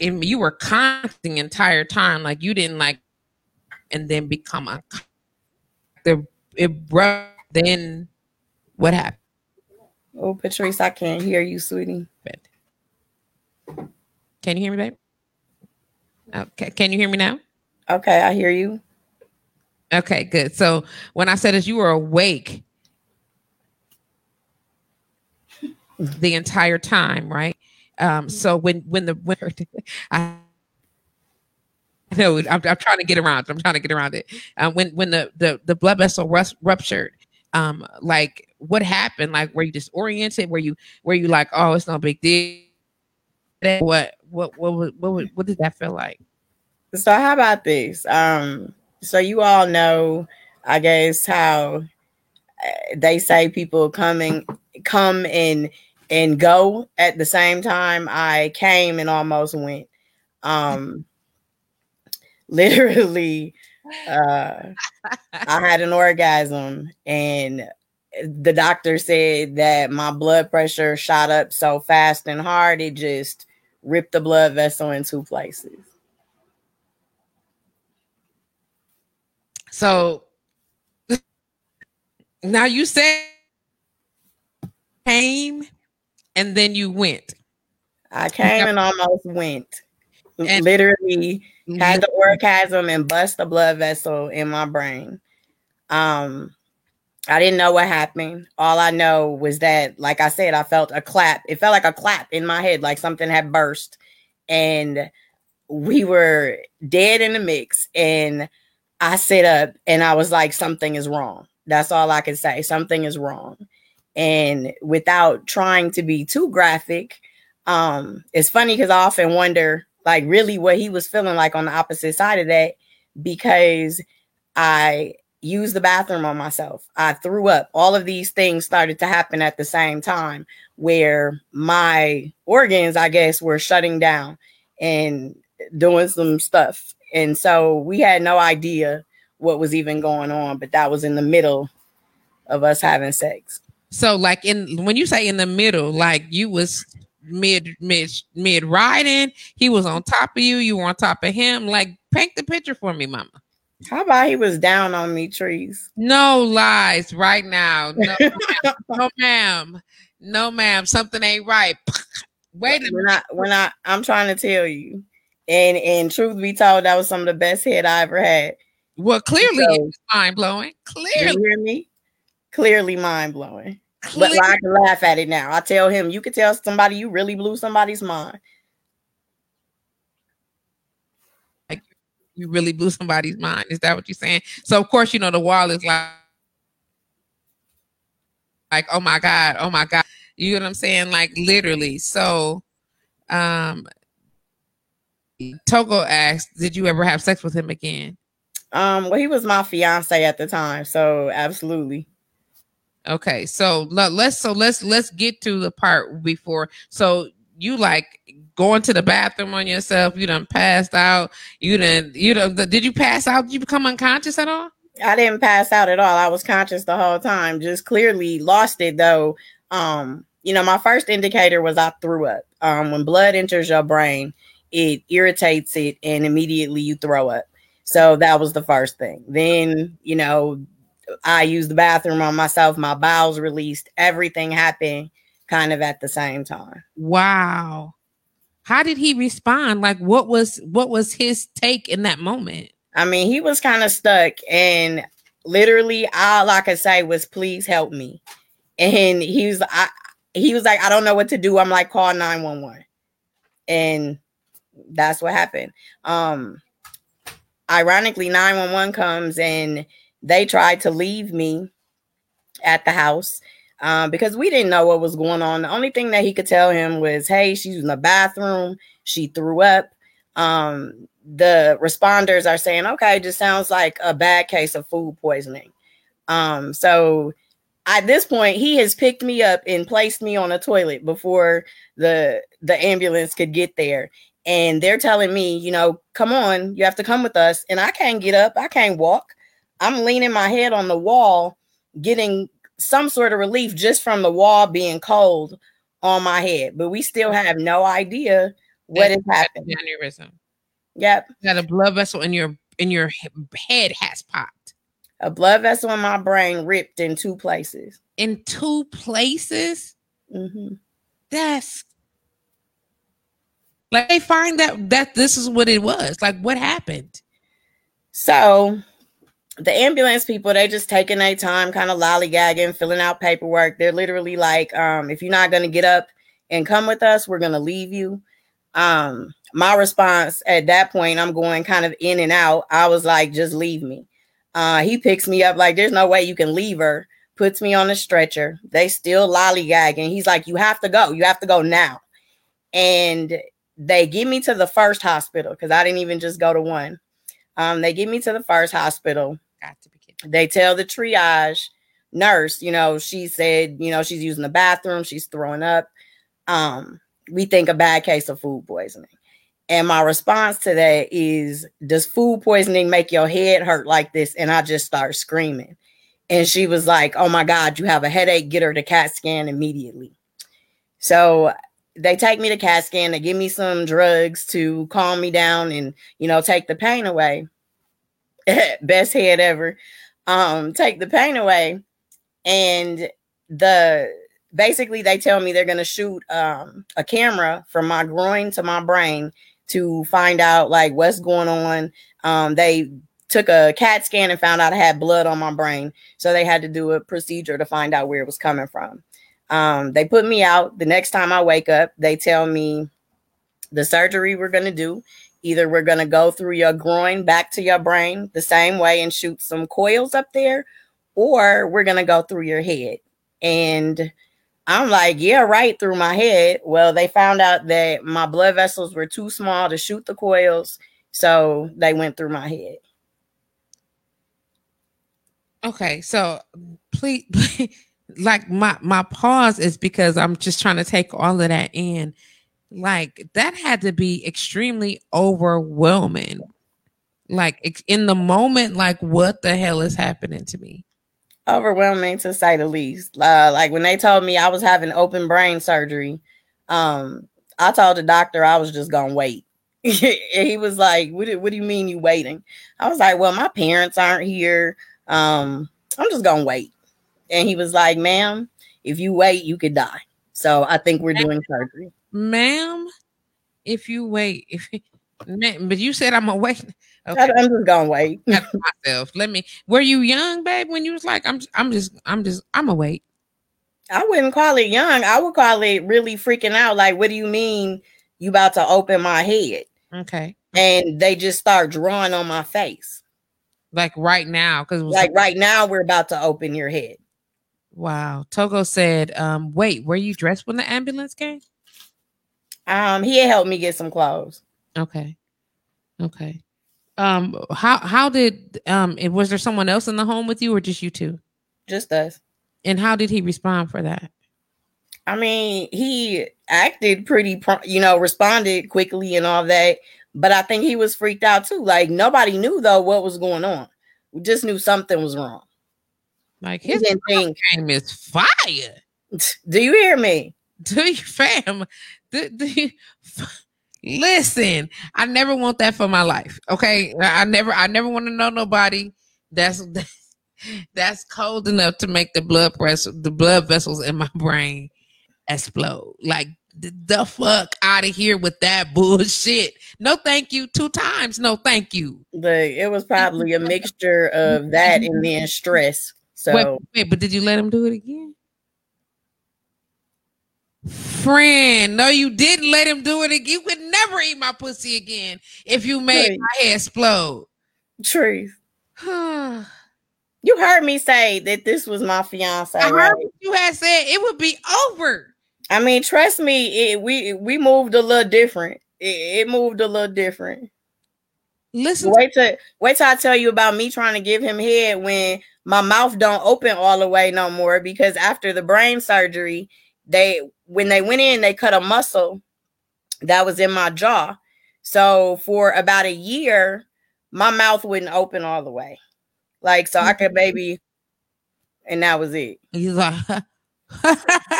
And you were constant the entire time, like you didn't like, and then become a the it broke. Then what happened? Oh, Patrice, I can't hear you, sweetie. Can you hear me, babe? Okay, can you hear me now? Okay, I hear you. Okay, good. So when I said as you were awake, the entire time, right? Um, so when when the when I know I'm, I'm, trying to get around. I'm trying to get around it. Um, when when the the the blood vessel ruptured, um, like what happened? Like were you disoriented? Were you were you like, oh, it's no big deal? What what what what what, what did that feel like? So how about this? Um, so you all know, I guess how uh, they say people coming come and and go at the same time. I came and almost went. Um, literally, uh, I had an orgasm, and the doctor said that my blood pressure shot up so fast and hard it just ripped the blood vessel in two places. So now you say came and then you went. I came and almost went. And Literally had the orgasm and bust the blood vessel in my brain. Um, I didn't know what happened. All I know was that, like I said, I felt a clap. It felt like a clap in my head, like something had burst, and we were dead in the mix. And I sit up and I was like, something is wrong. That's all I could say. Something is wrong and without trying to be too graphic um it's funny because i often wonder like really what he was feeling like on the opposite side of that because i used the bathroom on myself. I threw up. All of these things started to happen at the same time where my organs, I guess, were shutting down and doing some stuff. And so we had no idea what was even going on, but that was in the middle of us having sex. So like in when you say in the middle, like you was mid mid mid riding, he was on top of you, you were on top of him. Like paint the picture for me, mama. How about he was down on me, trees? No lies right now. No, ma'am. no ma'am. No, ma'am. Something ain't right. Wait a when minute. I, when I I'm trying to tell you. And and truth be told, that was some of the best head I ever had. Well, clearly so, it's mind blowing. Clearly. You hear me? Clearly mind blowing. But like, I can laugh at it now. I tell him, you could tell somebody you really blew somebody's mind. Like you really blew somebody's mind. Is that what you're saying? So of course, you know, the wall is like like, oh my God, oh my God. You know what I'm saying? Like literally. So um Togo asked, Did you ever have sex with him again? Um, well, he was my fiance at the time, so absolutely. Okay, so let's so let's let's get to the part before. So you like going to the bathroom on yourself? You done passed out? You done you done? Did you pass out? Did you become unconscious at all? I didn't pass out at all. I was conscious the whole time. Just clearly lost it though. Um, you know, my first indicator was I threw up. Um, when blood enters your brain, it irritates it, and immediately you throw up. So that was the first thing. Then, you know, I used the bathroom on myself, my bowels released, everything happened kind of at the same time. Wow. How did he respond? Like what was what was his take in that moment? I mean, he was kind of stuck and literally all I could say was please help me. And he was I he was like, I don't know what to do. I'm like, call 911. And that's what happened. Um ironically 911 comes and they tried to leave me at the house um, because we didn't know what was going on. The only thing that he could tell him was, "Hey, she's in the bathroom. She threw up." Um, the responders are saying, "Okay, just sounds like a bad case of food poisoning." Um, so at this point, he has picked me up and placed me on a toilet before the the ambulance could get there. And they're telling me, you know, come on, you have to come with us. And I can't get up, I can't walk. I'm leaning my head on the wall, getting some sort of relief just from the wall being cold on my head. But we still have no idea what what is happening. Aneurysm. Yep. Got a blood vessel in your in your head has popped. A blood vessel in my brain ripped in two places. In two places. Mm-hmm. That's like they find that that this is what it was. Like what happened? So the ambulance people they just taking their time kind of lollygagging filling out paperwork. They're literally like um, if you're not going to get up and come with us we're going to leave you. Um, my response at that point i'm going kind of in and out. I was like just leave me. Uh, he picks me up like there's no way you can leave her. Puts me on a stretcher. They still lollygagging. He's like you have to go. You have to go now. And they get me to the first hospital because i didn't even just go to one um, they get me to the first hospital Got to be kidding. They tell the triage nurse, you know, she said, you know, she's using the bathroom, she's throwing up. Um, we think a bad case of food poisoning. And my response to that is, does food poisoning make your head hurt like this? And I just start screaming. And she was like, oh my God, you have a headache. Get her to CAT scan immediately. So they take me to CAT scan. They give me some drugs to calm me down and, you know, take the pain away. best head ever. Um, take the pain away. And the basically they tell me they're gonna shoot um a camera from my groin to my brain to find out like what's going on. Um, they took a CAT scan and found out I had blood on my brain. So they had to do a procedure to find out where it was coming from. Um, they put me out. The next time I wake up, they tell me the surgery we're going to do Either we're going to go through your groin back to your brain the same way and shoot some coils up there, or we're going to go through your head. And I'm like, yeah, right through my head. Well, they found out that my blood vessels were too small to shoot the coils. So they went through my head. Okay, so please, please like my my pause is because I'm just trying to take all of that in. Like that had to be extremely overwhelming. Like in the moment, like what the hell is happening to me? Overwhelming to say the least. Uh, like when they told me I was having open brain surgery, um, I told the doctor I was just gonna wait. he was like, what do, what do you mean you waiting? I was like, Well, my parents aren't here. Um, I'm just gonna wait. And he was like, Ma'am, if you wait, you could die. So I think we're doing surgery. Ma'am, if you wait, if man, but you said I'm gonna wait. Okay. I'm just gonna wait. myself. Let me. Were you young, babe? When you was like, I'm, I'm just, I'm just, I'm gonna wait. I wouldn't call it young. I would call it really freaking out. Like, what do you mean you about to open my head? Okay. And they just start drawing on my face. Like right now, because like right now we're about to open your head. Wow. Togo said, um, wait, were you dressed when the ambulance came? Um, he helped me get some clothes. Okay. Okay. Um, how how did um was there someone else in the home with you or just you two? Just us. And how did he respond for that? I mean, he acted pretty, you know, responded quickly and all that. But I think he was freaked out too. Like nobody knew though what was going on. We just knew something was wrong. Like his name is fire. Do you hear me? Do you, fam? Do, do you, listen, I never want that for my life. Okay, I never, I never want to know nobody that's that's cold enough to make the blood pressure, the blood vessels in my brain explode. Like the, the fuck out of here with that bullshit. No, thank you. Two times, no, thank you. But it was probably a mixture of that and then stress. So, wait, wait, but did you let him do it again? Friend, no, you didn't let him do it again. You would never eat my pussy again if you made Truth. my head explode. Truth. you heard me say that this was my fiance. I right? you had said it would be over. I mean, trust me, it, we we moved a little different. It, it moved a little different. Listen, wait till wait till I tell you about me trying to give him head when my mouth don't open all the way no more because after the brain surgery, they when they went in, they cut a muscle that was in my jaw. So for about a year, my mouth wouldn't open all the way. Like so I could maybe and that was it. He's like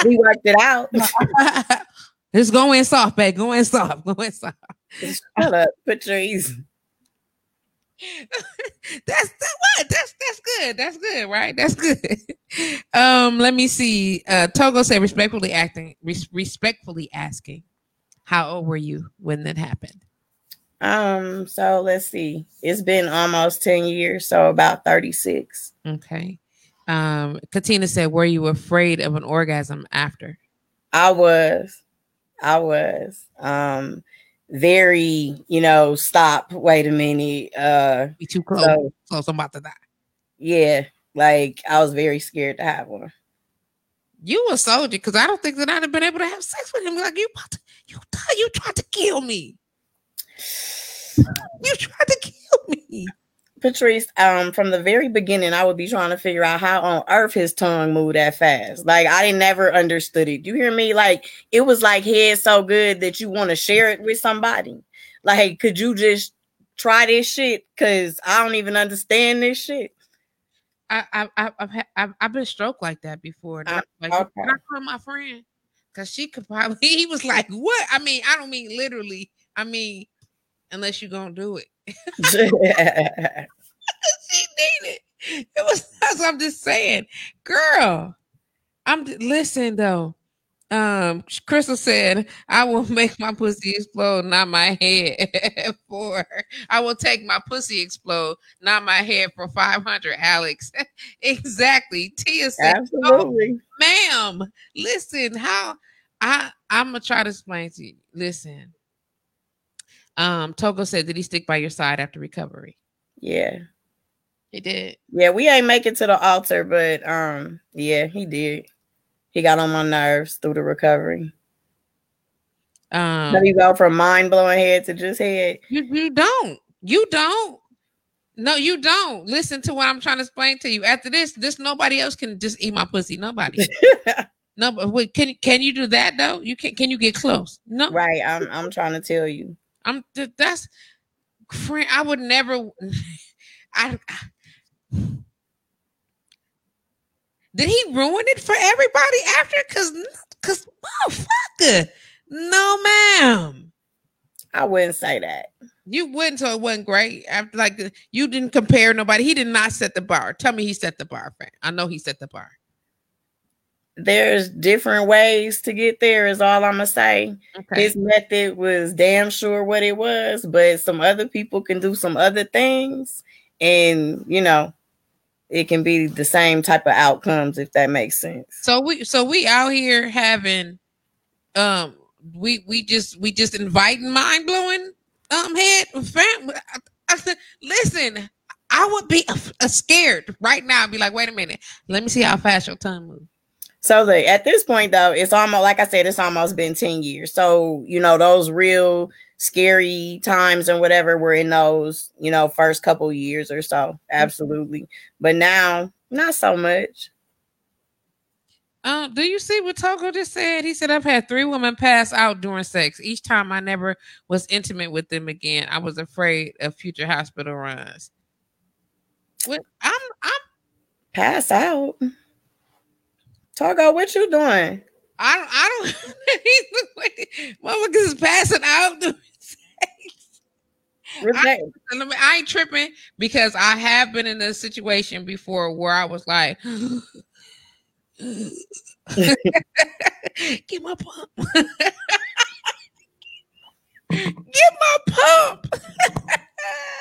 we worked it out. Just go in soft, babe. Go in soft. Go in soft. Shut up. Put your easy. that's that what? That's that's good. That's good right? That's good. Um let me see. Uh togo said respectfully acting res- respectfully asking how old were you when that happened? Um so let's see. It's been almost 10 years so about 36 okay. Um katina said were you afraid of an orgasm after? I was. I was. Um very, you know, stop, wait a minute. Uh be too close. So, close, I'm about to die. Yeah, like I was very scared to have one. You a soldier, because I don't think that I'd have been able to have sex with him. Like you about to, you you tried to kill me. You tried to kill me. Patrice, um, from the very beginning, I would be trying to figure out how on earth his tongue moved that fast. Like I never understood it. Do you hear me? Like it was like head so good that you want to share it with somebody. Like, could you just try this shit? Cause I don't even understand this shit. I I I've I've, I've been stroked like that before. Uh, like, okay. I call my friend? Cause she could probably. He was like, "What?" I mean, I don't mean literally. I mean, unless you're gonna do it. she needed. It was. I'm just saying, girl. I'm listen though. Um, Crystal said, "I will make my pussy explode, not my head." for I will take my pussy explode, not my head. For five hundred, Alex. exactly. Tia said, "Absolutely, oh, ma'am. Listen, how I I'm gonna try to explain to you. Listen, um, Togo said, "Did he stick by your side after recovery?" Yeah, he did. Yeah, we ain't make it to the altar, but um, yeah, he did. He got on my nerves through the recovery. Um, How do you go from mind blowing head to just head? You, you don't. You don't. No, you don't. Listen to what I'm trying to explain to you. After this, this nobody else can just eat my pussy. Nobody. no, but wait, can can you do that though? You can can you get close? No. Right. I'm I'm trying to tell you. I'm that's friend. I would never I, I did he ruin it for everybody after? Cause cause motherfucker. No, ma'am. I wouldn't say that. You wouldn't, so it wasn't great. After like you didn't compare nobody. He did not set the bar. Tell me he set the bar, friend. I know he set the bar. There's different ways to get there, is all I'm gonna say. Okay. His method was damn sure what it was, but some other people can do some other things, and you know, it can be the same type of outcomes if that makes sense. So we so we out here having um we we just we just inviting mind blowing um head fam. I, I said listen, I would be a, a scared right now. I'd be like, wait a minute, let me see how fast your tongue moves. So the at this point though, it's almost like I said, it's almost been 10 years. So you know, those real scary times and whatever were in those, you know, first couple years or so. Mm-hmm. Absolutely. But now, not so much. Um, do you see what Togo just said? He said, I've had three women pass out during sex. Each time I never was intimate with them again. I was afraid of future hospital runs. What I'm I'm pass out. Togo, what you doing? I don't I don't motherfuckers is passing out I, I ain't tripping because I have been in a situation before where I was like, get my pump. get my pump.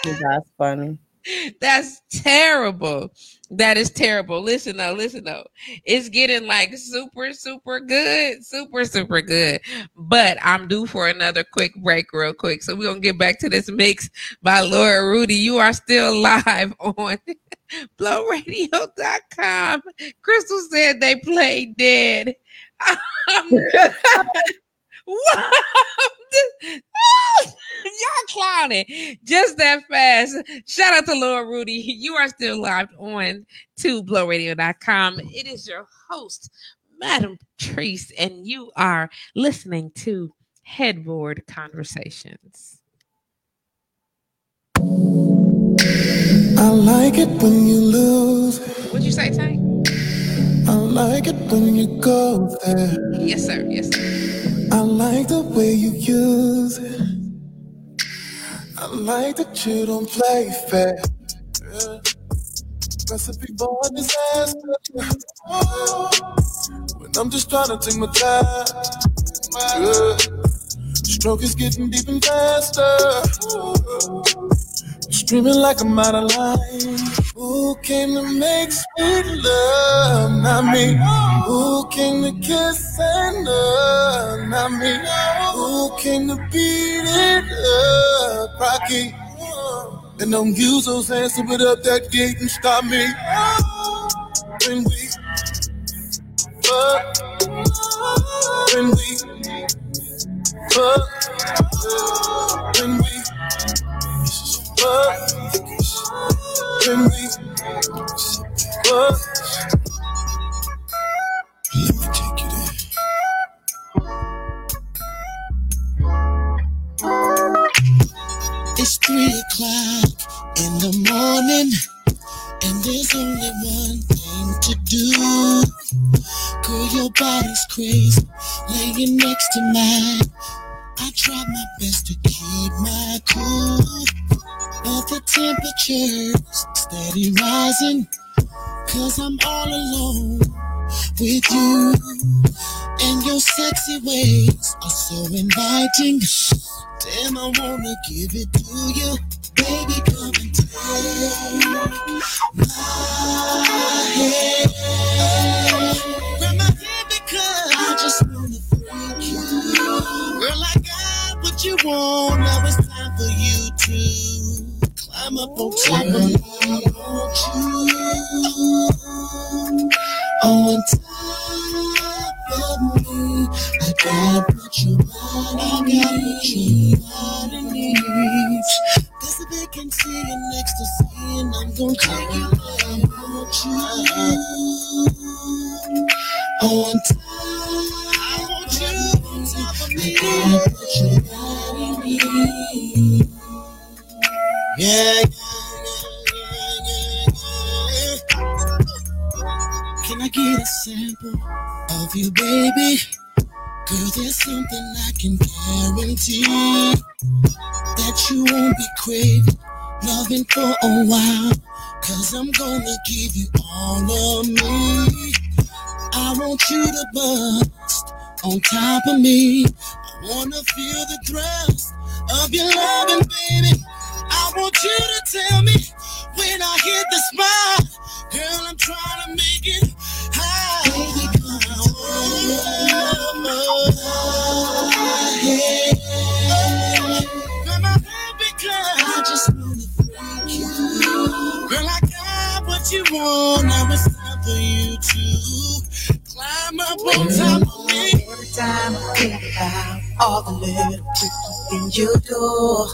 That's funny. That's terrible. That is terrible. Listen though, listen though. It's getting like super, super good, super, super good. But I'm due for another quick break, real quick. So we're gonna get back to this mix by Laura Rudy. You are still live on blowradio.com. Crystal said they played dead. Um, what? Y'all clowning just that fast. Shout out to Laura Rudy. You are still live on to blowradio.com. It is your host, Madam Treese, and you are listening to Headboard Conversations. I like it when you lose. What'd you say, Tank? I like it when you go there. Yes, sir. Yes, sir. I like the way you use it. I like that you don't play fair. Recipe for disaster. Oh, when I'm just trying to take my time. Yeah. Stroke is getting deep and faster. Streaming like I'm out of line. Who came to make sweet love? Not me. Who came to kiss and love? Not me. Who came to beat it up? Rocky. And don't use those hands to put up that gate and stop me. When we fuck, when we fuck, when we It's three o'clock in the morning, and there's only one thing to do. Girl, your body's crazy, laying next to mine. I try my best to keep my cool, but the temperature's steady rising. Cause I'm all alone with you, and your sexy ways are so inviting. Damn, I wanna give it to you. Baby, come and take my hand. Grab my hand because I just wanna freak you. Girl, I got what you want. Now it's time for you to climb up on top of me. I want you on top of me. I got what you want. I got what you want and need. There's a next to see, and I'm gonna take you I want you. On top, Can I get a sample of you, baby? Girl, there's something I can guarantee that you won't be craving loving for a while. Cause I'm gonna give you all of me. I want you to bust on top of me. I wanna feel the thrust of your loving, baby. I want you to tell me when I hit the spot. Girl, I'm trying to make it high. Baby, come I just wanna thank you. Girl, I got what you want. Now it's time for you to climb up on top of me. Every time I think about all the little tricks in your door.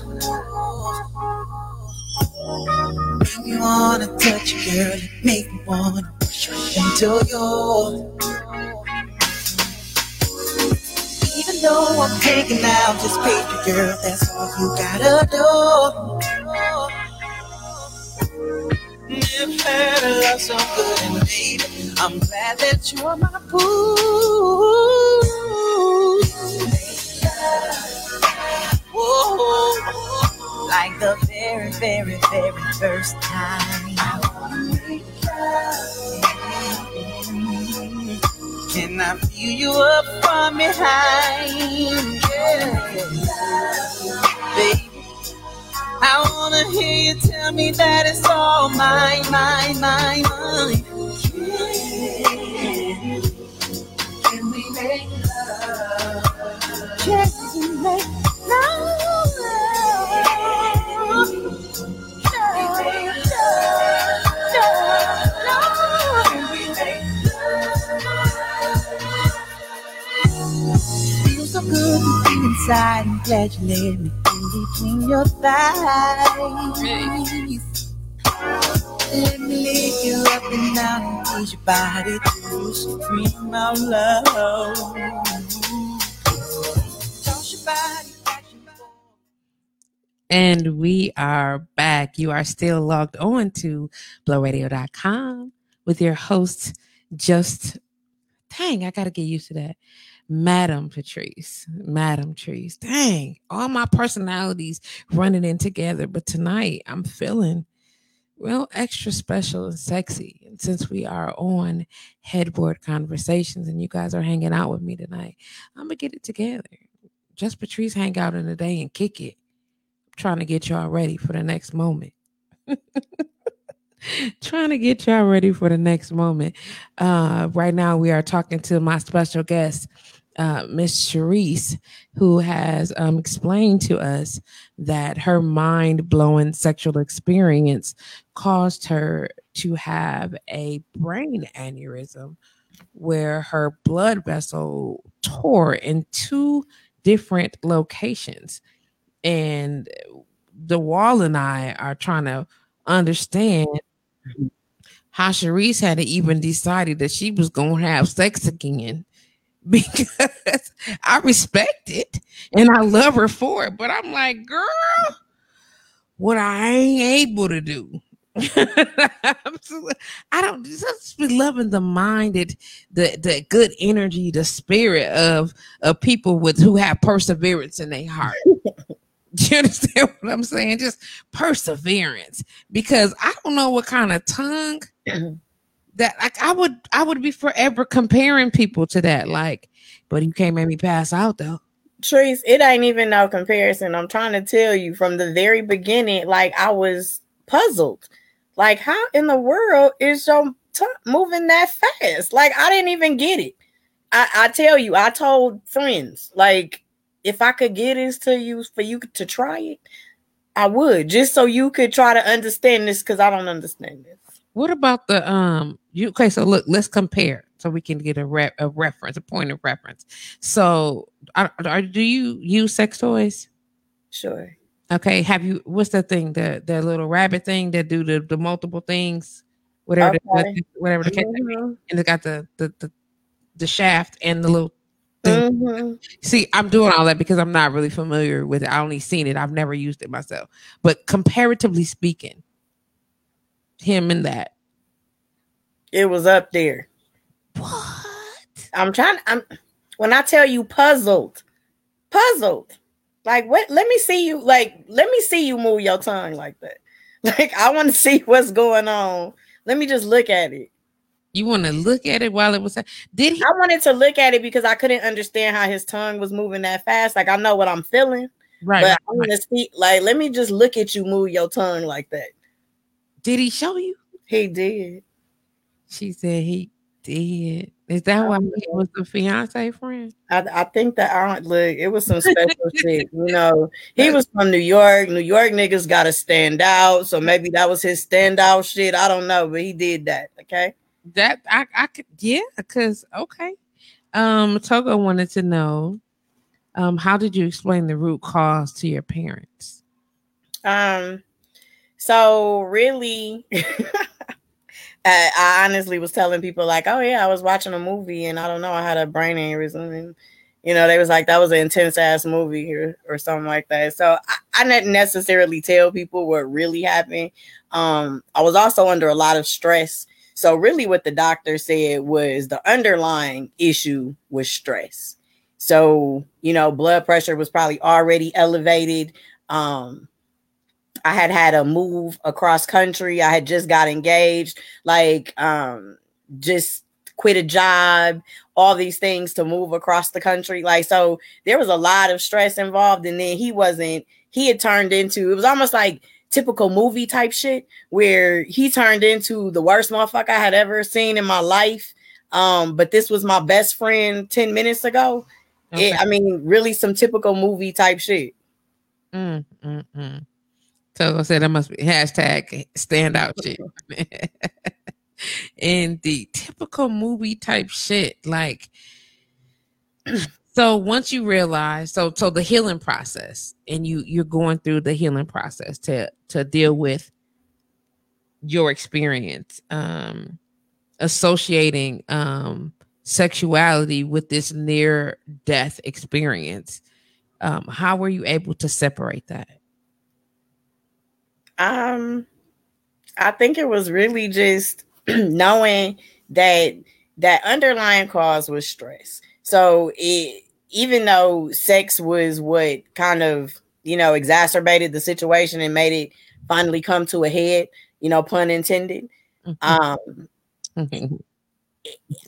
Make me wanna touch you, girl. You make me wanna push right into your. Even though I'm taking out this paper, girl, that's all you gotta do. Had a love so good, and baby, I'm glad that you're my boo. Whoa, like the very, very, very first time. Can I feel you up from behind? Yeah. Baby, I wanna hear you tell me that it's all mine, mine, mine, mine. Can we make love? Can we make love? Can we make love? Can we make Feel so good to be inside. I'm glad you let me between your thighs. Let me lick you up and down and tease your body to supreme of love. And. We are back. You are still logged on to blowradio.com with your host, just dang, I gotta get used to that. Madam Patrice, Madam Trees. Dang, all my personalities running in together. But tonight I'm feeling real extra special and sexy. And since we are on headboard conversations and you guys are hanging out with me tonight, I'm gonna get it together. Just Patrice hang out in the day and kick it. trying to get y'all ready for the next moment. trying to get y'all ready for the next moment. Uh, right now, we are talking to my special guest, uh, Miss Cherise, who has um, explained to us that her mind blowing sexual experience caused her to have a brain aneurysm where her blood vessel tore in two different locations. And the wall and I are trying to understand how Cherise had even decided that she was going to have sex again because I respect it and I love her for it. But I'm like, girl, what I ain't able to do. I don't just be loving the minded, the the good energy, the spirit of of people with who have perseverance in their heart. Do you understand what I'm saying? Just perseverance. Because I don't know what kind of tongue that like I would I would be forever comparing people to that. Like, but you can't make me pass out though. Trees, it ain't even no comparison. I'm trying to tell you from the very beginning, like I was puzzled. Like, how in the world is your tongue moving that fast? Like, I didn't even get it. I, I tell you, I told friends, like, if I could get this to you for you to try it, I would, just so you could try to understand this because I don't understand this. What about the um you okay, so look, let's compare so we can get a rep a reference, a point of reference. So are, are do you use sex toys? Sure. Okay, have you? What's the thing? The the little rabbit thing that do the, the multiple things, whatever, Okay. the, whatever the case, may be. Mhm. and it got the the the, the shaft and the little thing. Mhm. See, I'm doing all that because I'm not really familiar with it. I only seen it. I've never used it myself. But comparatively speaking, him in that. It was up there. What? I'm trying. I'm when I tell you puzzled, puzzled. Like what? Let me see you. Like let me see you move your tongue like that. Like I want to see what's going on. Let me just look at it. You want to look at it while it was did he I wanted to look at it because I couldn't understand how his tongue was moving that fast. Like I know what I'm feeling, right, but I want right. to see. Like let me just look at you move your tongue like that. Did he show you? He did. She said he did. Is that why he was the fiance friend? I, I think that I don't look. It was some special shit. You know, he was from New York. New York niggas got to stand out. So maybe that was his standout shit. I don't know, but he did that. Okay. That I I could yeah, because okay. Um Togo wanted to know um how did you explain the root cause to your parents? Um. So really, I, honestly was telling people like, "Oh yeah, I was watching a movie and I don't know, I had a brain aneurysm." And you know, they was like, "That was an intense ass movie," or or something like that. So I, I didn't necessarily tell people what really happened. Um, I was also under a lot of stress. So really, what the doctor said was the underlying issue was stress. So you know, blood pressure was probably already elevated. Um, I had had a move across country. I had just got engaged, like um just quit a job, all these things to move across the country. Like so there was a lot of stress involved and then he wasn't he had turned into it was almost like typical movie type shit where he turned into the worst motherfucker I had ever seen in my life. Um but this was my best friend 10 minutes ago. Okay. It, I mean really some typical movie type shit. Mm, mm, mm. Togo said that must be hashtag standout shit. and the typical movie type shit. Like so once you realize so so the healing process and you you're going through the healing process to to deal with your experience um associating um sexuality with this near death experience um how were you able to separate that Um, I think it was really just knowing that that underlying cause was stress. So it even though sex was what kind of you know exacerbated the situation and made it finally come to a head, you know, pun intended. Um,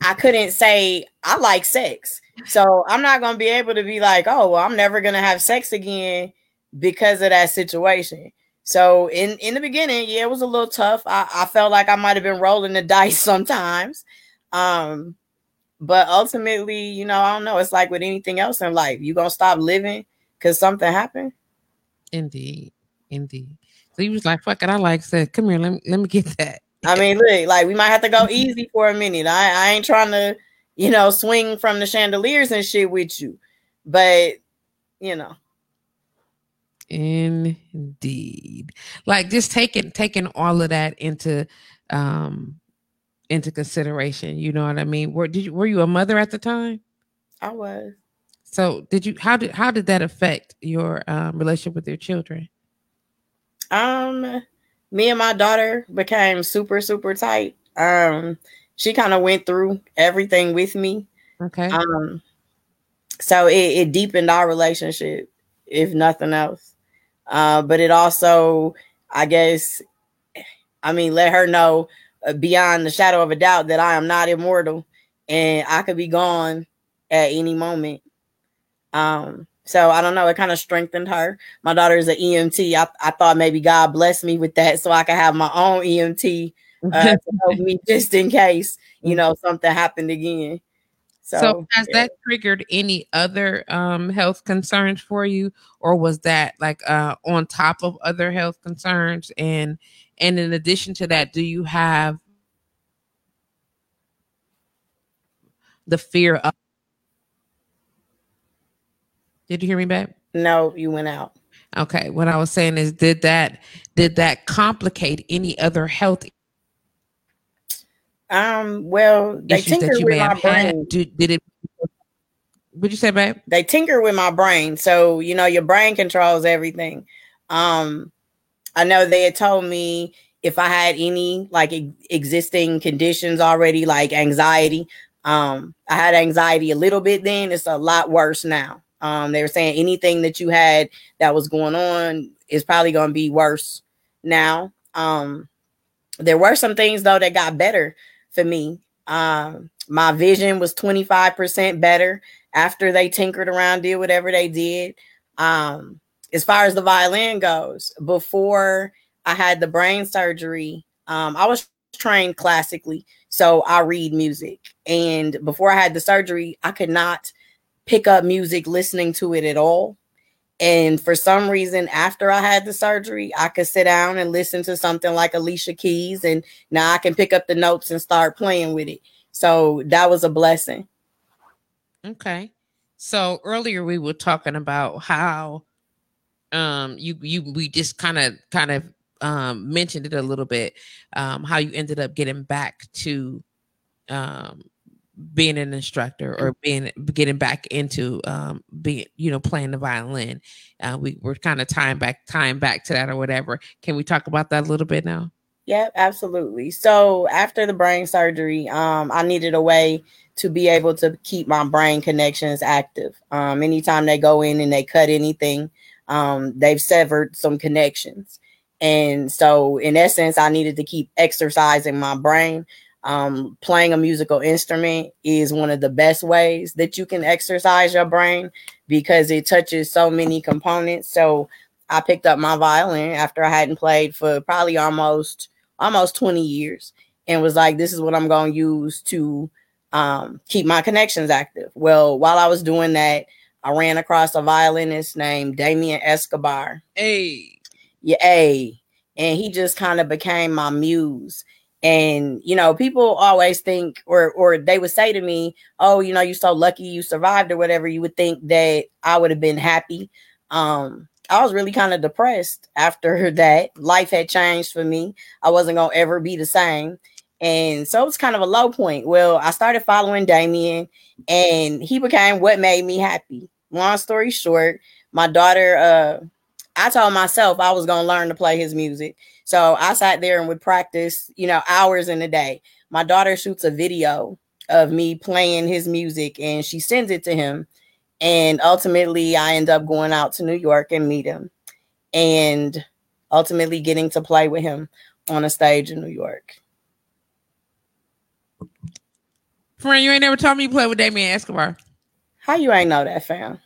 I couldn't say I like sex. So I'm not gonna be able to be like, oh, well, I'm never gonna have sex again because of that situation. So in in the beginning, yeah, it was a little tough. I, I felt like I might have been rolling the dice sometimes. Um, but ultimately, you know, I don't know. It's like with anything else in life, you gonna stop living because something happened. Indeed, indeed. So he was like, "Fuck it, I like said, Come here, let me let me get that." I mean, look, like we might have to go easy for a minute. I, I ain't trying to, you know, swing from the chandeliers and shit with you, but you know, Indeed, like just taking taking all of that into um into consideration. You know what I mean? Were did you were you a mother at the time? I was. So did you how did how did that affect your um, relationship with your children? Um, me and my daughter became super, super tight. Um, she kind of went through everything with me. Okay, Um, so it, it deepened our relationship, if nothing else. Uh, but it also, I guess, I mean, let her know uh, beyond the shadow of a doubt that I am not immortal and I could be gone at any moment. Um, so I don't know, it kind of strengthened her. My daughter is an EMT. I, I thought maybe God blessed me with that so I could have my own EMT uh, to help me just in case, you know, something happened again. So, So, has yeah. that triggered any other um health concerns for you or was that like uh on top of other health concerns and and in addition to that do you have the fear of Did you hear me back? No, you went out. Okay, what I was saying is, did that did that complicate any other health Um, well, they issues tinker with my brain. Did, did it? What'd you say, babe? They tinker with my brain. So, you know, your brain controls everything. Um, I know they had told me if I had any like e- existing conditions already, like anxiety. Um, I had anxiety a little bit then. It's a lot worse now. Um, they were saying anything that you had that was going on is probably going to be worse now. Um, there were some things though that got better for me. Um, my vision was 25% better after they tinkered around, did whatever they did. Um, as far as the violin goes, before I had the brain surgery, um, I was trained classically, so I read music. And before I had the surgery, I could not pick up music listening to it at all. And for some reason, after I had the surgery, I could sit down and listen to something like Alicia Keys, and now I can pick up the notes and start playing with it. So that was a blessing. Okay. So earlier we were talking about how um you you we just kind of kind of um mentioned it a little bit um how you ended up getting back to um being an instructor or being getting back into um being you know playing the violin uh we were kind of tying back tying back to that or whatever can we talk about that a little bit now yeah absolutely. So after the brain surgery, um, I needed a way to be able to keep my brain connections active. Um, anytime they go in and they cut anything, um, they've severed some connections. And so, in essence, I needed to keep exercising my brain. Um, playing a musical instrument is one of the best ways that you can exercise your brain because it touches so many components. So, I picked up my violin after I hadn't played for probably almost almost 20 years and was like, this is what I'm going to use to um, keep my connections active. Well, while I was doing that, I ran across a violinist named Damien Escobar. hey Yeah, a, and he just kind of became my muse. And you know, people always think, or or they would say to me, "Oh, you know, you're so lucky you survived or whatever." You would think that I would have been happy. Um, I was really kind of depressed after that. Life had changed for me. I wasn't gonna ever be the same. And so it was kind of a low point. Well, I started following Damien and he became what made me happy. Long story short, my daughter, uh, I told myself I was gonna learn to play his music. So I sat there and would practice, you know, hours in a day. My daughter shoots a video of me playing his music and she sends it to him. And ultimately, I end up going out to New York and meet him and ultimately getting to play with him on a stage in New York. friend you ain't never told me you played with damien escobar How you ain't know that, fam?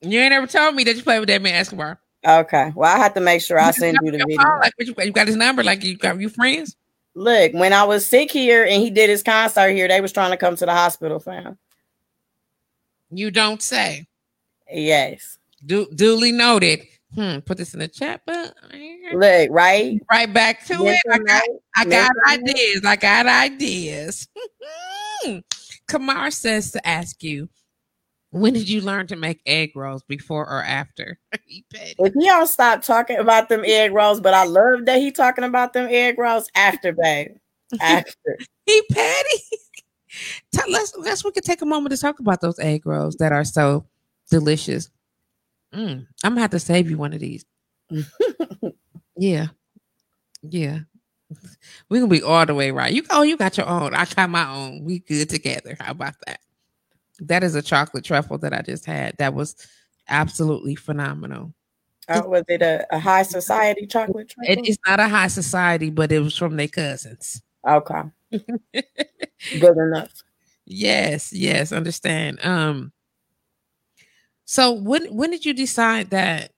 you ain't never told me that you played with damien escobar Okay. Well, I have to make sure I send you the video. like you, you got his number like you got you friends Look, when I was sick here and he did his concert here, they was trying to come to the hospital, fam. you don't say Yes. Du- duly noted. Hmm. Put this in the chat, but Look, right? right back to it. I got, I got ideas. I got ideas. Kamar says to ask you, when did you learn to make egg rolls? Before or after? He petty. If he don't stop talking about them egg rolls, but I love that he talking about them egg rolls after, babe. After. He petty. Let's let's we could take a moment to talk about those egg rolls that are so delicious. Mm, I'm gonna have to save you one of these. Yeah, yeah. We're gonna be all the way right. You oh, you got your own. I got my own. We good together. How about that? That is a chocolate truffle that I just had. That was absolutely phenomenal. Uh, was it a, a high society chocolate truffle? It is not a high society, but it was from their cousins. Okay. Good enough. Yes, yes, understand. Um so when when did you decide that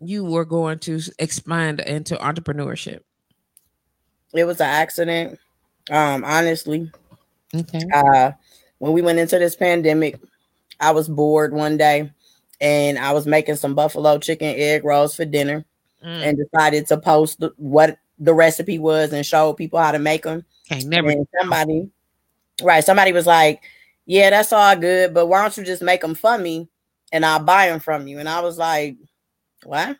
you were going to expand into entrepreneurship? It was an accident. Um, honestly. Okay. Uh when we went into this pandemic, I was bored one day and I was making some buffalo chicken egg rolls for dinner Mm, and decided to post the, what the recipe was and show people how to make them. okay, never And somebody, right? Somebody was like, "Yeah, that's all good, but why don't you just make them for me, and I'll buy them from you?" And I was like, "What?"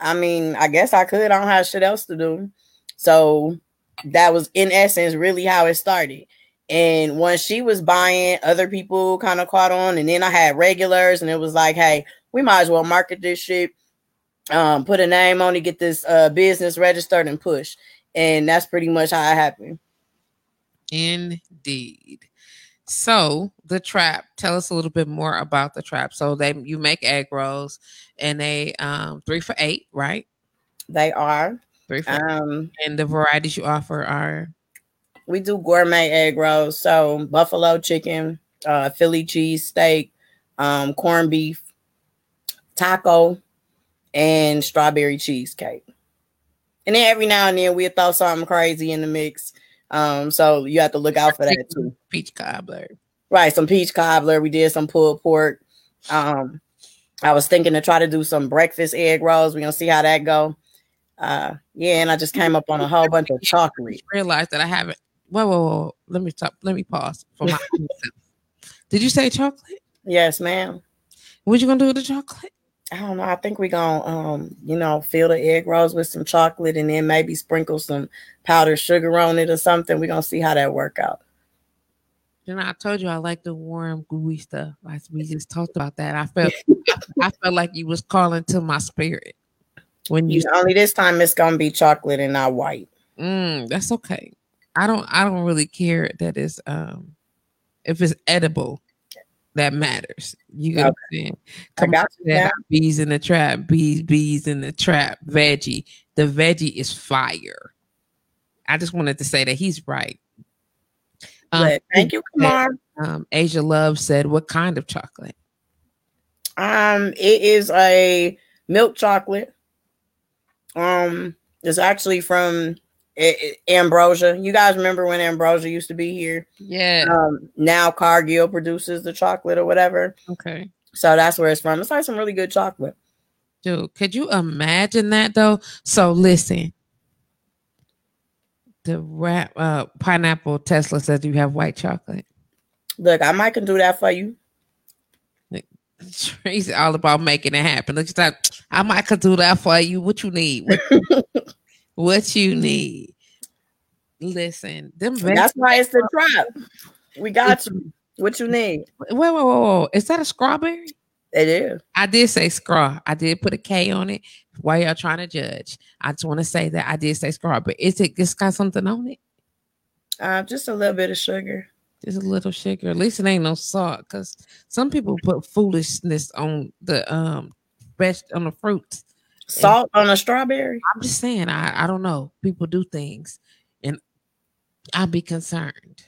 I mean, I guess I could. I don't have shit else to do. So that was in essence really how it started. And once she was buying, other people kind of caught on, and then I had regulars, and it was like, hey, we might as well market this shit, um, put a name on it, get this uh, business registered, and push. And that's pretty much how it happened. Indeed. So the trap, tell us a little bit more about the trap. So they you make egg rolls and they um three for eight, right? They are. Three for um and the varieties you offer are we do gourmet egg rolls. So buffalo chicken, uh Philly cheese steak, um, corned beef, taco, and strawberry cheesecake. And then every now and then we'll throw something crazy in the mix. Um, so you have to look out for that too. Peach cobbler. Right, some peach cobbler. We did some pulled pork. Um, I was thinking to try to do some breakfast egg rolls. We're gonna see how that go. Uh, yeah, and I just came up on a whole bunch of chocolate. Realized that I haven't. Whoa, whoa, whoa! Let me stop. Let me pause for my. Did you say chocolate? Yes, ma'am. What you gonna do with the chocolate? I don't know. I think we're gonna um, you know, fill the egg rolls with some chocolate and then maybe sprinkle some powdered sugar on it or something. We're gonna see how that work out. You know, I told you I like the warm, gooey stuff. Like we just talked about that. I felt I felt like you was calling to my spirit when you only this time it's gonna be chocolate and not white. Mm, that's okay. I don't I don't really care that it's um if it's edible that matters. You got okay. Come I got that bees in the trap, bees, bees in the trap, veggie. The veggie is fire. I just wanted to say that he's right. Um, thank you, Kamar. Um, Asia Love said, "What kind of chocolate?" Um, it is a milk chocolate. Um, it's actually from Ambrosia. You guys remember when Ambrosia used to be here? Yeah. Um, now Cargill produces the chocolate or whatever. Okay. So that's where it's from. It's like some really good chocolate. Dude, could you imagine that though? So listen. The rap uh pineapple Tesla says you have white chocolate. Look, I might can do that for you. Tracy all about making it happen. Look, I might can do that for you. What you need? What, what you need. Listen, them that's why it's the trap. We got you. What you need? Wait, wait, wait, wait. Is that a strawberry? It is. I did say scraw. I did put a K on it. Why y'all trying to judge? I just want to say that I did say scraw, but is it it's got something on it? Uh, just a little bit of sugar. Just a little sugar. At least it ain't no salt, because some people put foolishness on the um best on the fruits. Salt and on a strawberry? I'm just saying, I, I don't know. People do things and I'd be concerned.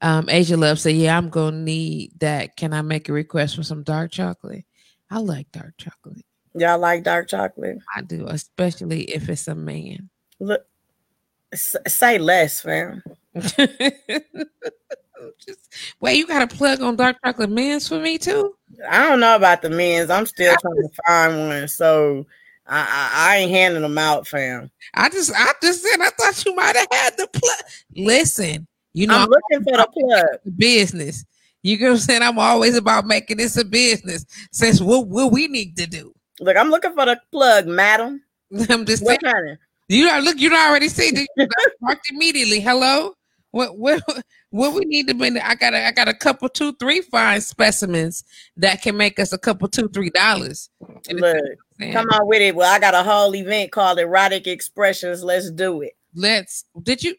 Um, Asia Love said, Yeah, I'm gonna need that. Can I make a request for some dark chocolate? I like dark chocolate. Y'all like dark chocolate? I do, especially if it's a man. Look, say less, fam. Just, wait, you got a plug on dark chocolate men's for me too? I don't know about the men's. I'm still trying to find one, so I, I, I ain't handing them out, fam. I just I just said I thought you might have had the plug. Listen, you know I'm looking for the plug. Business. You know what I'm saying? I'm always about making this a business. Since what what we need to do. Look, I'm looking for the plug, madam. I'm just what saying. Kind of? You are look. You already see. You marked immediately. Hello. What what what we need to be? I got a, I got a couple two three fine specimens that can make us a couple two three dollars. Look, come on with it. Well, I got a whole event called Erotic Expressions. Let's do it. Let's. Did you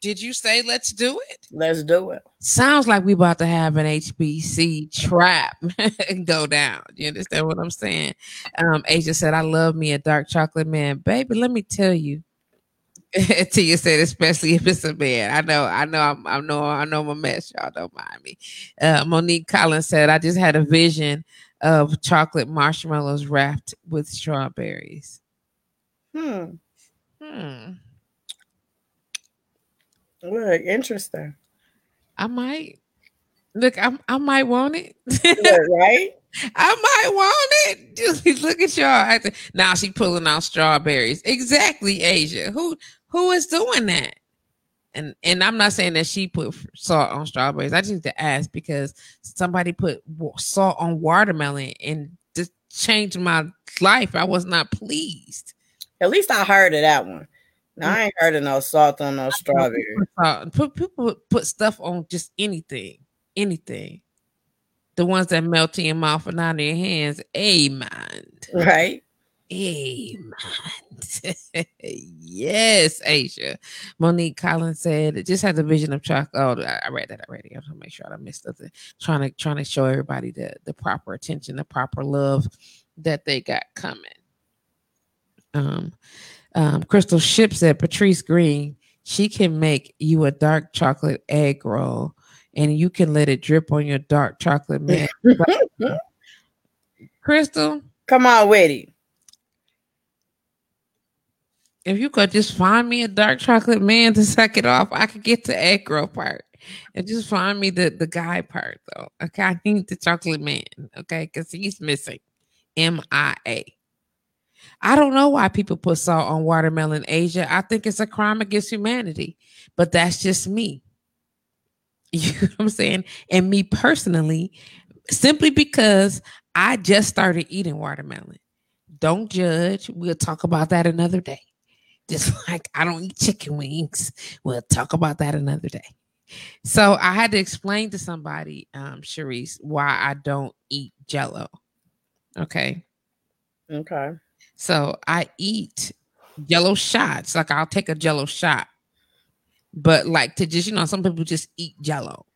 did you say let's do it? Let's do it. Sounds like we about to have an HBC trap go down. You understand what I'm saying? Um, Asia said, "I love me a dark chocolate man, baby. Let me tell you." Tia said, especially if it's a man. I know, I know, I'm, I know, I know I'm a mess. Y'all don't mind me. Uh, Monique Collins said, I just had a vision of chocolate marshmallows wrapped with strawberries. Hmm. Hmm. Look, interesting. I might look. I I might want it. right. I might want it. Look at y'all. Now she pulling out strawberries. Exactly, Asia. Who who is doing that? And and I'm not saying that she put salt on strawberries. I just need to ask because somebody put salt on watermelon and just changed my life. I was not pleased. At least I heard of that one. Now, mm. I ain't heard of no salt on no strawberry. Put people put stuff on just anything, anything. The ones that melt in your mouth and out of your hands. Amen. Right. Amen. yes, Asia. Monique Collins said it just had the vision of chocolate. Oh, I read that already. I want to make sure I missed nothing. Trying to trying to show everybody the the proper attention, the proper love that they got coming. Um, um, Crystal Ship said Patrice Green, she can make you a dark chocolate egg roll and you can let it drip on your dark chocolate man. Crystal, come on with it if you could just find me a dark chocolate man to suck it off, I could get the egg girl part. And just find me the, the guy part though. Okay. I need the chocolate man. Okay. Because he's missing. M-I-A. I don't know why people put salt on watermelon Asia. I think it's a crime against humanity. But that's just me. You know what I'm saying? And me personally, simply because I just started eating watermelon. Don't judge. We'll talk about that another day. Just like I don't eat chicken wings. We'll talk about that another day. So I had to explain to somebody, um, Cherise, why I don't eat jello. Okay. Okay. So I eat jello shots. Like I'll take a jello shot. But like to just, you know, some people just eat jello.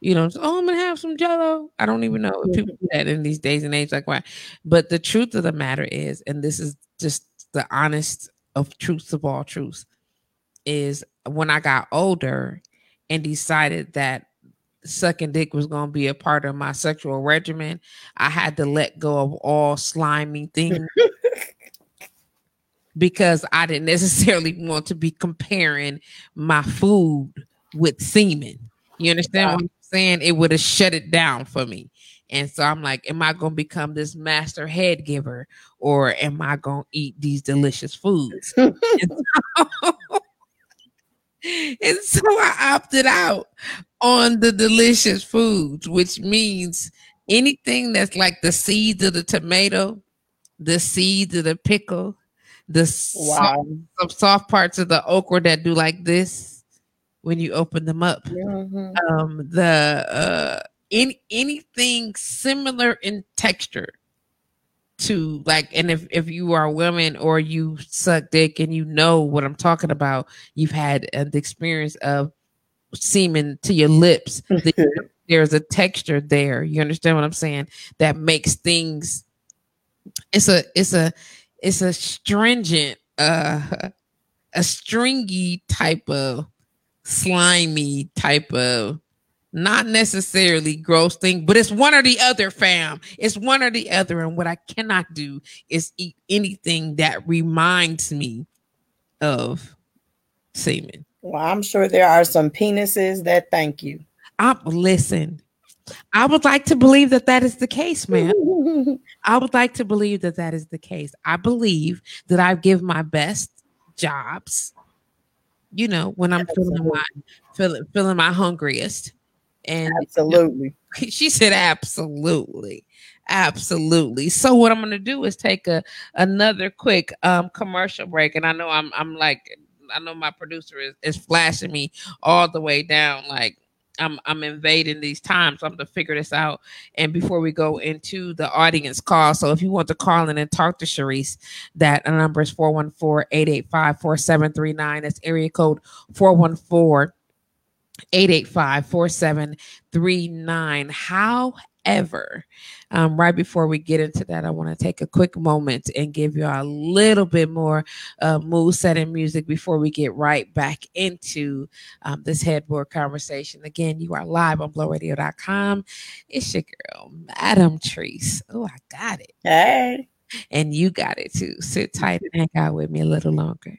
You know, so, oh, I'm gonna have some jello. I don't even know if people do that in these days and age, like why. But the truth of the matter is, and this is just the honest of truths of all truths is when I got older and decided that sucking dick was going to be a part of my sexual regimen, I had to let go of all slimy things because I didn't necessarily want to be comparing my food with semen. You understand what I'm saying? It would have shut it down for me. And so I'm like, am I going to become this master head giver or am I going to eat these delicious foods? and, so, and so I opted out on the delicious foods, which means anything that's like the seeds of the tomato, the seeds of the pickle, the wow. soft, soft parts of the okra that do like this when you open them up. Mm-hmm. Um, the uh, any anything similar in texture to like and if if you are a woman or you suck dick and you know what i'm talking about you've had uh, the experience of semen to your lips there's a texture there. You understand what i'm saying? That makes things it's a it's a it's a stringent uh a stringy type of slimy type of not necessarily gross thing, but it's one or the other, fam. It's one or the other. And what I cannot do is eat anything that reminds me of semen. Well, I'm sure there are some penises that thank you. I listen. I would like to believe that that is the case, man. I would like to believe that that is the case. I believe that I give my best jobs. You know, when I'm Absolutely. feeling my feeling feeling my hungriest. And absolutely. she said absolutely. Absolutely. So what I'm going to do is take a another quick um commercial break and I know I'm I'm like I know my producer is, is flashing me all the way down like I'm I'm invading these times. So I'm going to figure this out. And before we go into the audience call, so if you want to call in and talk to Cherise, that number is 414-885-4739. That's area code 414 885 4739. However, um, right before we get into that, I want to take a quick moment and give you a little bit more uh, mood setting music before we get right back into um, this headboard conversation. Again, you are live on blowradio.com. It's your girl, Madam Treese. Oh, I got it. Hey. And you got it too. Sit tight and hang out with me a little longer.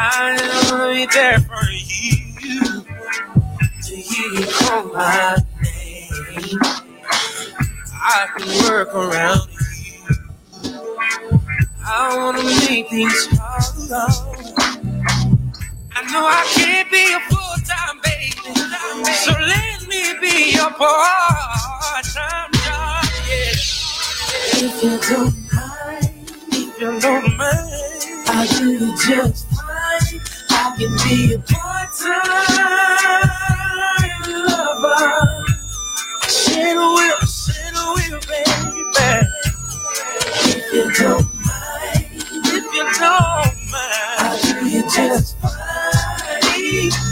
I will be there for you to hear you call my name. I can work around you. I wanna make things hollow. I know I can't be a full time baby, so let me be your part time job. Yeah. If you don't mind, if you don't mind, I'll do just. I can be a part time lover. A will, a will, baby. If you don't mind, if you don't mind, I'll do you just fine.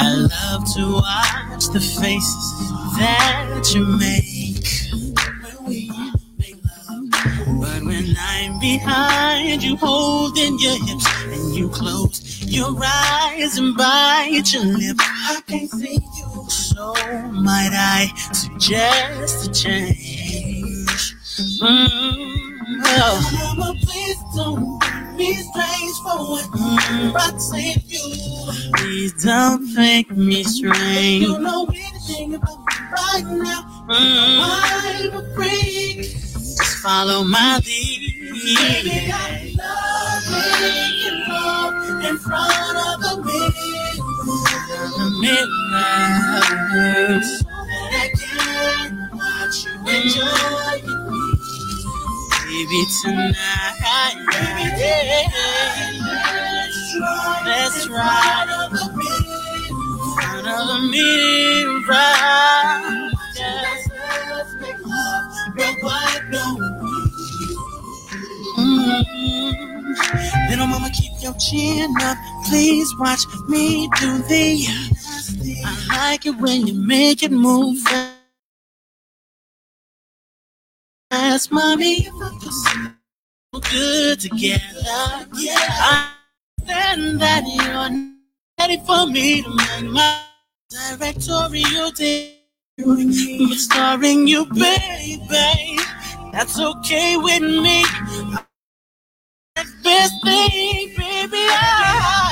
I love to watch the faces that you make when we make love. But when I'm behind you, holding your hips, and you close your eyes and bite your lip, I can't see you. So might I suggest a change? Mm, oh. Mama, please don't be strange for what mm, I say you. Please don't think me strange. You know anything about me right now. Mm. I'm a freak. Just follow my lead. Baby, I love making love in front of the mirror. The mirror. So that I can watch you enjoy your Baby, tonight, let's try to front of the mirror. Yes. But why don't mm Little mama, keep your chin up. Please watch me do the. I like it when you make it move. Ask mommy if I feel so good together. Yeah, I understand that you're not ready for me to make my directorial day. But starring you, baby, that's okay with me. Best thing, baby, I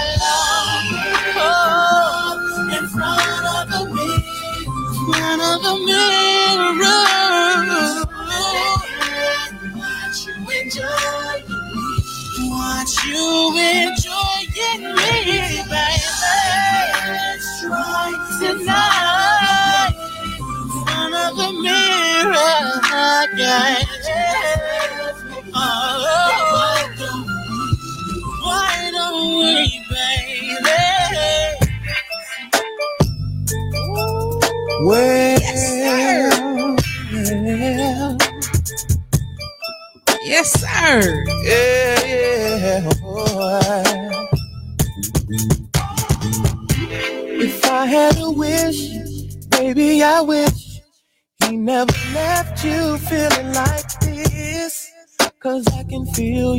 you enjoying me, baby. Let's try tonight. Front of the mirror. Oh,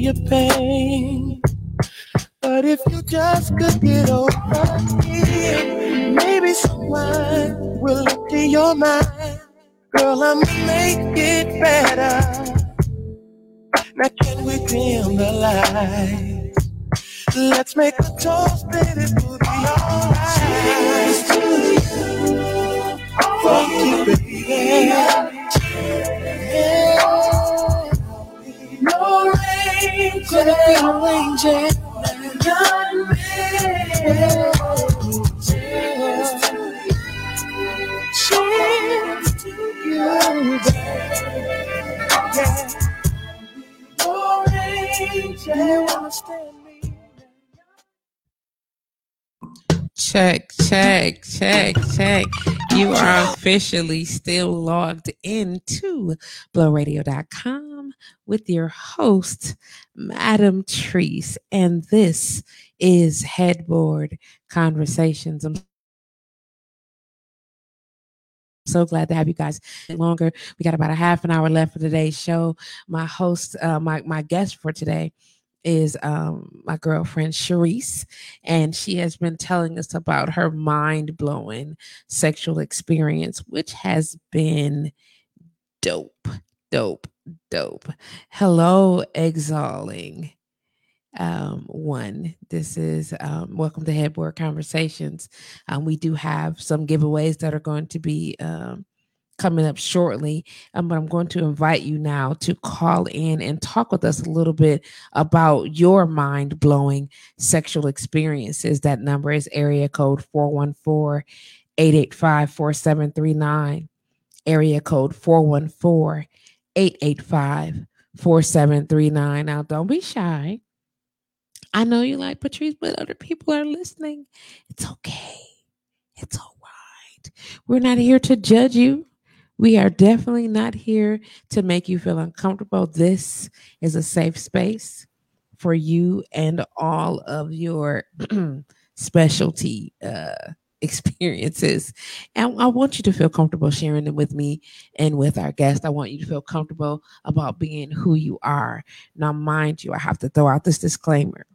your pain. But if you just could get over it, maybe someone will look to your mind. Girl, I'ma make it better. Now can we dim the lights? Let's make a toast it will be Check, check, check, check. You are officially still logged into blowradio.com with your host, Madam Treese. And this is Headboard Conversations. I'm so glad to have you guys longer. We got about a half an hour left for today's show. My host, uh, my my guest for today is um, my girlfriend Cherise, and she has been telling us about her mind blowing sexual experience, which has been dope, dope, dope. Hello, exhaling um, one. This is um, welcome to Headboard Conversations. Um, we do have some giveaways that are going to be um, coming up shortly, um, but I'm going to invite you now to call in and talk with us a little bit about your mind blowing sexual experiences. That number is area code 414 885 4739. Area code 414 885 4739. Now, don't be shy I know you like Patrice, but other people are listening. It's okay. It's all right. We're not here to judge you. We are definitely not here to make you feel uncomfortable. This is a safe space for you and all of your specialty uh, experiences. And I want you to feel comfortable sharing them with me and with our guest. I want you to feel comfortable about being who you are. Now, mind you, I have to throw out this disclaimer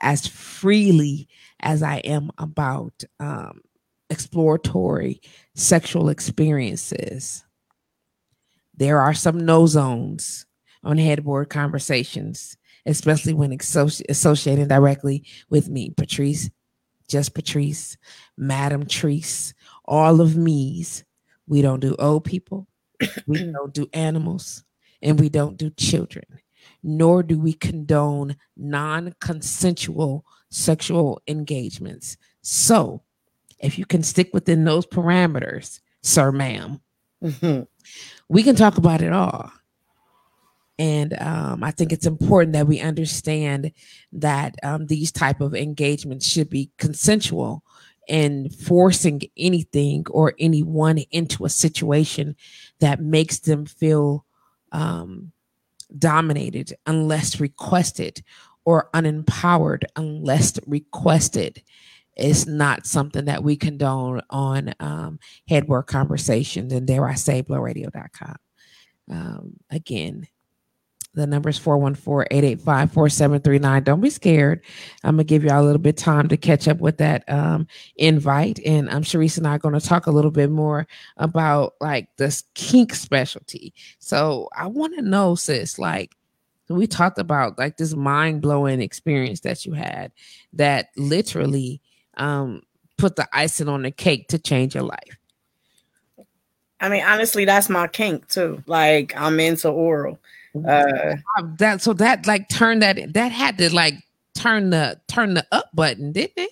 as freely as I am about um, exploratory sexual experiences. There are some no zones on headboard conversations, especially when associ- associated directly with me, Patrice, just Patrice, Madam Treese, all of me's. We don't do old people, we don't do animals, and we don't do children nor do we condone non consensual sexual engagements. So, if you can stick within those parameters, sir, madam mm-hmm. we can talk about it all. And um, I think it's important that we understand that um, these type of engagements should be consensual and forcing anything or anyone into a situation that makes them feel um, dominated unless requested or unempowered unless requested is not something that we condone on um, headboard conversations and dare I say blowradio.com. Um, again, the number is 414-885-4739. Don't be scared. I'm gonna give y'all a little bit time to catch up with that um, invite. And I'm Cherise and I are gonna talk a little bit more about like this kink specialty. So I want to know, sis, like we talked about like this mind-blowing experience that you had that literally um, put the icing on the cake to change your life. I mean, honestly, that's my kink too. Like I'm into oral. Uh, that so that like turned that that had to like turn the turn the up button, didn't it?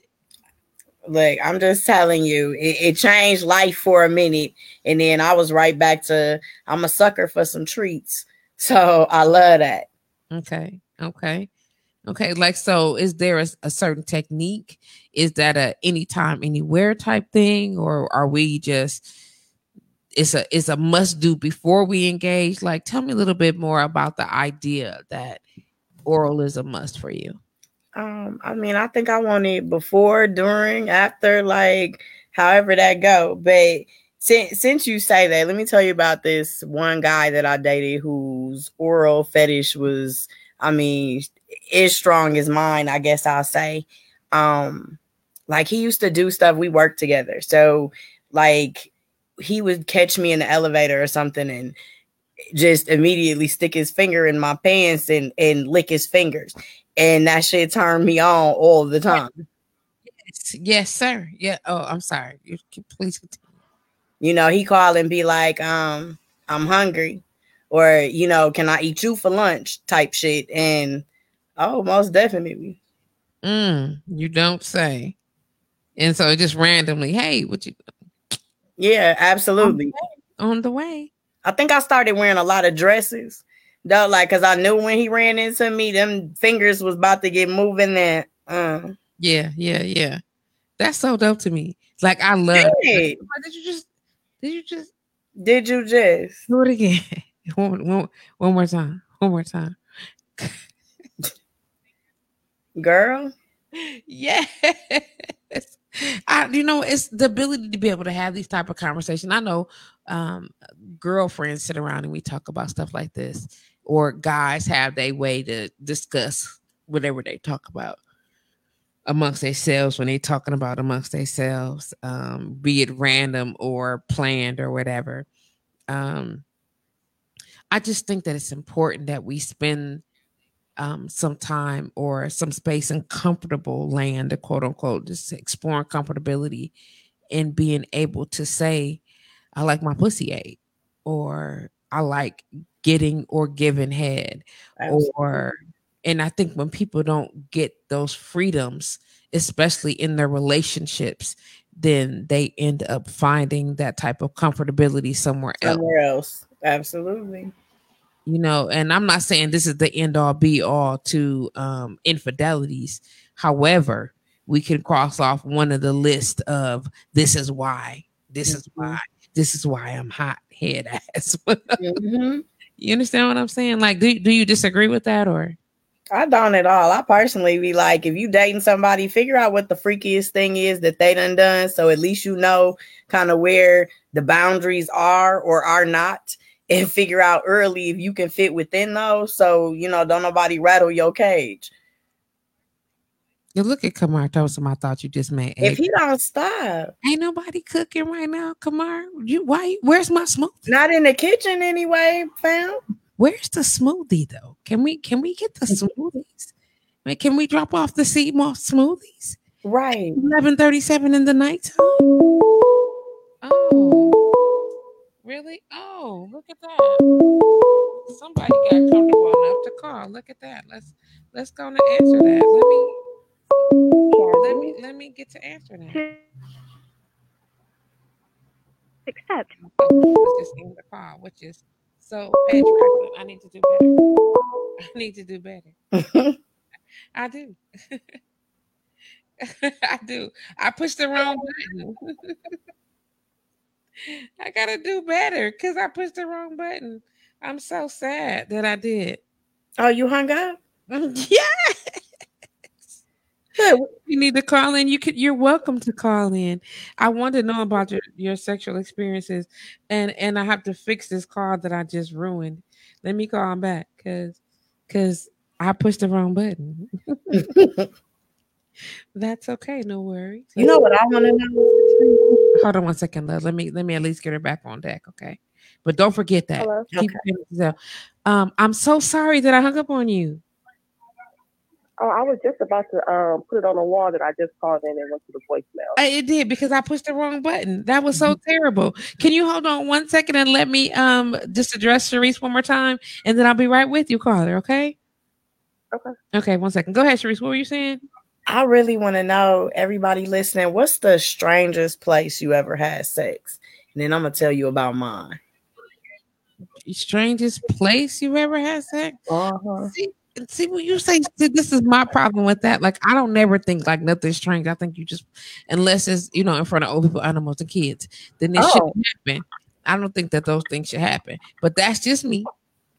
Like I'm just telling you, it, it, changed life for a minute, and then I was right back to I'm a sucker for some treats. So I love that. Okay, okay, okay. Like so, is there a, a certain technique? Is that a anytime, anywhere type thing, or are we just it's a it's a must do before we engage. Like tell me a little bit more about the idea that oral is a must for you. Um i mean i think i want it before during after like however that go. But since since you say that let me tell you about this one guy that i dated whose oral fetish was i mean as strong as mine i guess i'll say. Um like he used to do stuff we worked together. So like he would catch me in the elevator or something and just immediately stick his finger in my pants and and lick his fingers. And that shit turned me on all the time. Yes, yes sir. Yeah. Oh i'm sorry. You please continue. you know he call and be like um i'm hungry or you know can i eat you for lunch? type shit. And oh most definitely. Mm, you don't say. And so just randomly hey what you yeah, absolutely. On the, way, I think I started wearing a lot of dresses. Though, like, cause I knew when he ran into me, them fingers was about to get moving. And uh. yeah, yeah, yeah. That's so dope to me. Like, I love. It. Did you just? Did you just? Did you just do it again? one, one, one more time. One more time. Girl. Yes. I, you know, it's the ability to be able to have these type of conversation. I know um, girlfriends sit around and we talk about stuff like this, or guys have their way to discuss whatever they talk about amongst themselves when they're talking about amongst themselves, um, be it random or planned or whatever. Um, I just think that it's important that we spend um, some time or some space in comfortable land, to quote unquote, just exploring comfortability and being able to say, I like my pussy ate, or I like getting or giving head, Absolutely. or and I think when people don't get those freedoms, especially in their relationships, then they end up finding that type of comfortability somewhere, somewhere else. else. Absolutely. You know, and I'm not saying this is the end all be all to um, infidelities. However, we can cross off one of the list of this is why, this mm-hmm. is why, this is why I'm hot head ass. mm-hmm. You understand what I'm saying? Like, do do you disagree with that or? I don't at all. I personally be like, if you dating somebody, figure out what the freakiest thing is that they done done, so at least you know kind of where the boundaries are or are not, and figure out early if you can fit within those. So you know, don't nobody rattle your cage. You look at Kamar Tosom. I thought you just made. If he don't stop, ain't nobody cooking right now. Kamar, you why? Where's my smoothie? Not in the kitchen anyway, fam. Where's the smoothie though? Can we can we get the smoothies? I mean, can we drop off the sea moss smoothies? Right. Eleven thirty seven in the nighttime. Oh, really? Oh, look at that. Somebody got comfortable enough to call. Look at that. Let's let's go and answer that. Let me let me let me get to answer that. Accept. Let's just end the call, which is so, Patrick, I need to do better. I need to do better. I do. I do. I pushed the wrong button. I gotta do better because I pushed the wrong button. I'm so sad that I did. Oh, you hung up? Mm, yeah. you need to call in. You could. You're welcome to call in. I want to know about your your sexual experiences, and and I have to fix this call that I just ruined. Let me call him back because because I pushed the wrong button. That's okay. No worries. You know what I want to know? Hold on one second, love. Let me let me at least get her back on deck, okay? But don't forget that. Keep okay. Um, I'm so sorry that I hung up on you. Oh, I was just about to um, put it on the wall that I just called in and went to the voicemail. It did because I pushed the wrong button. That was so mm-hmm. terrible. Can you hold on one second and let me um just address Cherise one more time, and then I'll be right with you, caller. Okay. Okay. Okay. One second. Go ahead, Cherise. What were you saying? I really want to know, everybody listening, what's the strangest place you ever had sex? And then I'm gonna tell you about mine. Strangest place you ever had sex? Uh-huh. See, see what you say. This is my problem with that. Like, I don't never think like nothing's strange. I think you just, unless it's you know in front of old people, animals, and kids, then this oh. shouldn't happen. I don't think that those things should happen. But that's just me.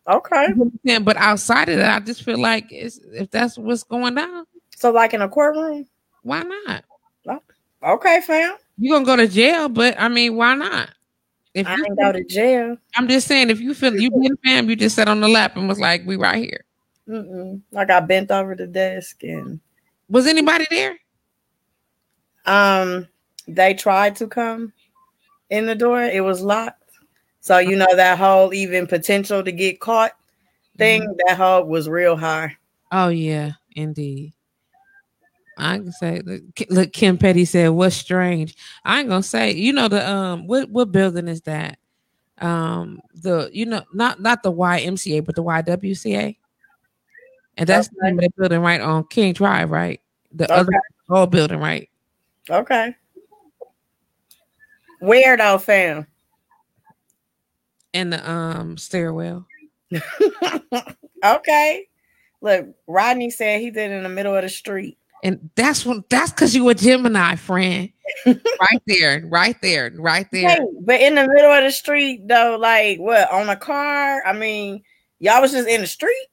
Okay. Yeah, but outside of that, I just feel like if that's what's going on. So, like in a courtroom, why not? Okay, fam. You gonna go to jail, but I mean, why not? If I you go to jail, I'm just saying, if you feel you been fam, you just sat on the lap and was like, "We right here." Mm-mm. I bent over the desk and was anybody there? Um, they tried to come in the door. It was locked. So you know that whole even potential to get caught thing, mm-hmm. that hope was real high. Oh yeah, indeed. I can say look, Kim Petty said, What's strange? I ain't gonna say, you know, the um what what building is that? Um the you know, not not the YMCA, but the YWCA. And that's okay. the name of the building right on King Drive, right? The okay. other whole building, right? Okay. Where though, fam? In the um stairwell. okay. Look, Rodney said he did in the middle of the street. And that's what that's because you a Gemini friend. right there, right there, right there. Hey, but in the middle of the street, though, like what on a car? I mean, y'all was just in the street.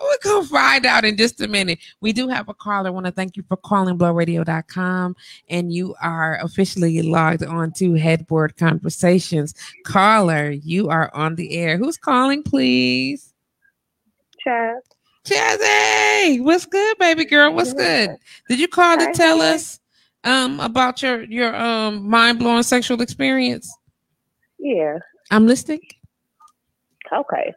We're going to find out in just a minute. We do have a caller. I want to thank you for calling blowradio.com. And you are officially logged on to Headboard Conversations. Caller, you are on the air. Who's calling, please? Chaz. Chazzy, what's good, baby girl? What's good? Did you call to tell us um about your your um mind blowing sexual experience? Yeah. I'm listening. Okay.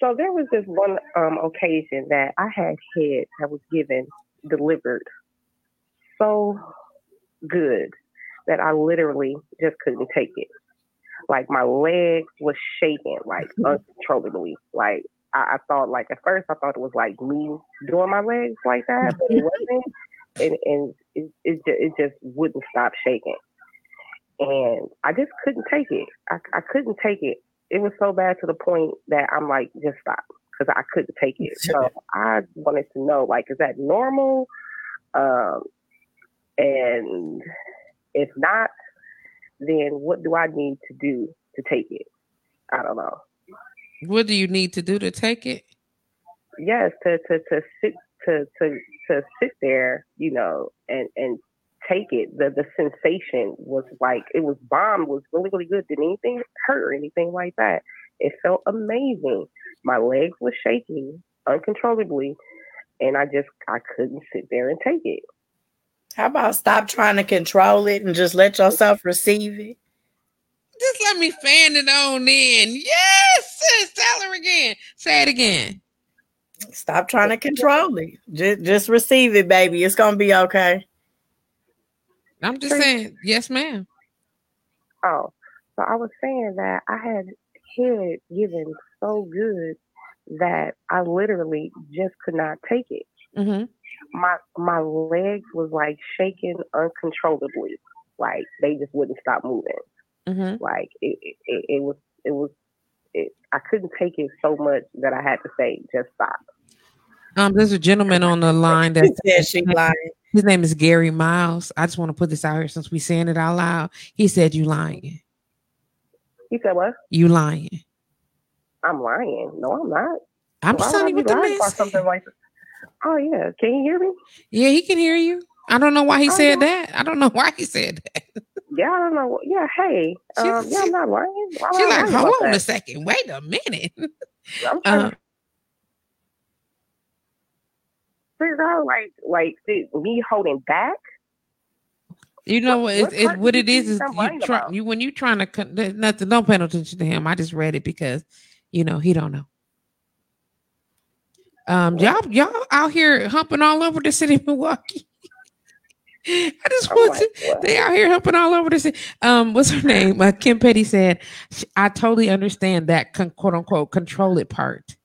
So there was this one um occasion that I had head that was given delivered so good that I literally just couldn't take it. Like my legs was shaking like uncontrollably. Like I, I thought like at first I thought it was like me doing my legs like that, but it wasn't. And and it it just, it just wouldn't stop shaking. And I just couldn't take it. I, I couldn't take it it was so bad to the point that I'm like, just stop, because I couldn't take it. So I wanted to know, like, is that normal? Um, and if not, then what do I need to do to take it? I don't know. What do you need to do to take it? Yes, to to to sit to to to sit there, you know, and and take it. The the sensation was like it was bomb was really really good. Didn't anything hurt or anything like that. It felt amazing. My legs were shaking uncontrollably, and I just I couldn't sit there and take it. How about stop trying to control it and just let yourself receive it? Just let me fan it on in. Yes, sis, tell her again. Say it again. Stop trying to control it. Just, just receive it, baby. It's gonna be okay. I'm just saying, yes, ma'am. Oh, so I was saying that I had head given so good that I literally just could not take it. Mm-hmm. My my legs was like shaking uncontrollably, like they just wouldn't stop moving. Mm-hmm. Like it it, it, it was it was it, I couldn't take it so much that I had to say just stop. Um, there's a gentleman on the line She that said she lying. his name is Gary Miles. I just want to put this out here since we saying it out loud. He said you lying. He said, "What? You lying. I'm lying? No, I'm not. I'm Why just telling you be what the lying man something like that? Oh yeah, can you hear me? Yeah, he can hear you. I don't know why he Oh, said yeah. that. I don't know why he said that. Yeah, I don't know. Yeah, hey, She- um, yeah, I'm not lying. Why She I like, hold on a second. Wait a minute. I'm trying to figure out like like see, me holding back. You know what? It's, what it's what it is. Is you try you when you trying to nothing. Don't pay no attention to him. I just read it because you know he don't know. Um, y'all y'all out here humping all over the city of Milwaukee. I just I'm want like, to. what? They out here helping all over the city. Um, what's her name? Uh, Kim Petty said, "I totally understand that con- quote unquote control it part."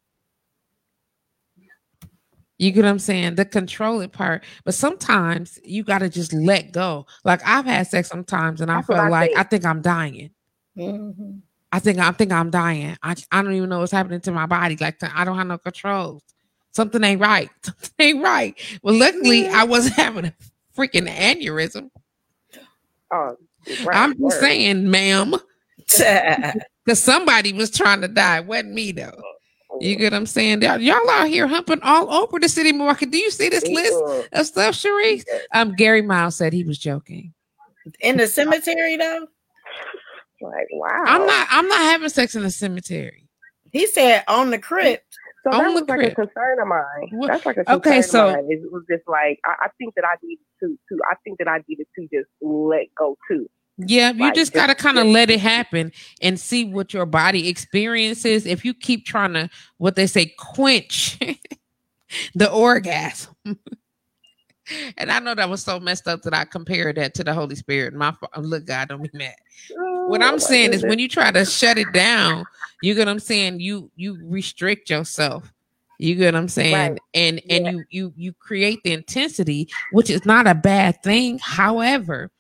You get what I'm saying? The control it part. But sometimes you got to just let go. Like I've had sex sometimes and I That's felt I like think. I think I'm dying. Mhm. I think I think I'm dying. I, I don't even know what's happening to my body. Like I don't have no control. Something ain't right. Something ain't right. Well, luckily I wasn't having a freaking aneurysm. Oh, right, I'm just saying, ma'am, because somebody was trying to die. It wasn't me though. You get what I'm saying? Y'all, y'all out here humping all over the city of Milwaukee. Do you see this list of stuff, Cherise? Um, Gary Miles said he was joking. In the cemetery though, Like wow. I'm not. I'm not having sex in the cemetery. he said on the crypt. So that was like a concern of mine. What- That's like a concern Okay, so- of mine. It was just like I, I think that I needed to to I think that I needed to just let go too. Yeah, you Like, just just- gotta kind of let it happen and see what your body experiences. If you keep trying to, what they say, quench the orgasm. and I know that was so messed up that I compared that to the Holy Spirit. My look, God, don't be mad. What I'm saying is, when you try to shut it down, you get what I'm saying. You you restrict yourself. You get what I'm saying, Right. and and Yeah. you you you create the intensity, which is not a bad thing. However,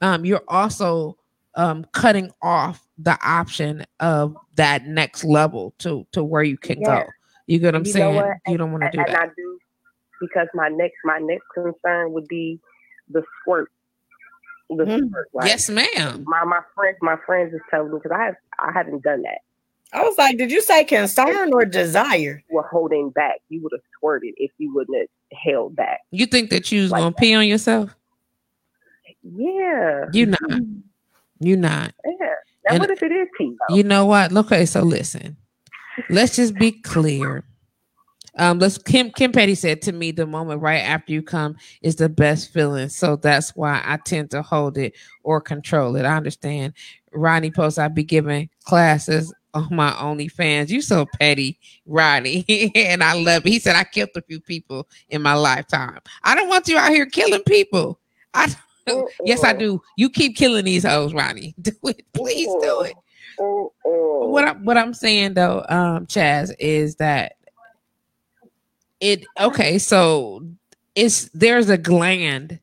um, you're also um cutting off the option of that next level to to where you can Yeah. go. You get what I'm You saying? what? You don't want to do and that. I do because my next my next concern would be the squirt. The Mm. squirt. Like, yes, ma'am. My my friends my friends is telling me because I have I haven't done that. I was like, did you say concern or desire? Were holding back. You would have squirted if you wouldn't have held back. You think that you was like gonna that. pee on yourself? Yeah. You not. You not. Yeah. Now, and what if it is pee? Though? You know what? Okay, so listen. Let's just be clear. Um, let's Kim Kim Petty said to me the moment right after you come is the best feeling. So that's why I tend to hold it or control it. I understand. Ronnie posts I'd be giving classes on my OnlyFans. You so petty, Ronnie. and I love it. He said I killed a few people in my lifetime. I don't want you out here killing people. I yes, I do. You keep killing these hoes, Ronnie. Do it. Please do it. What I, what I'm saying though, um, Chaz, is that it okay, so it's there's a gland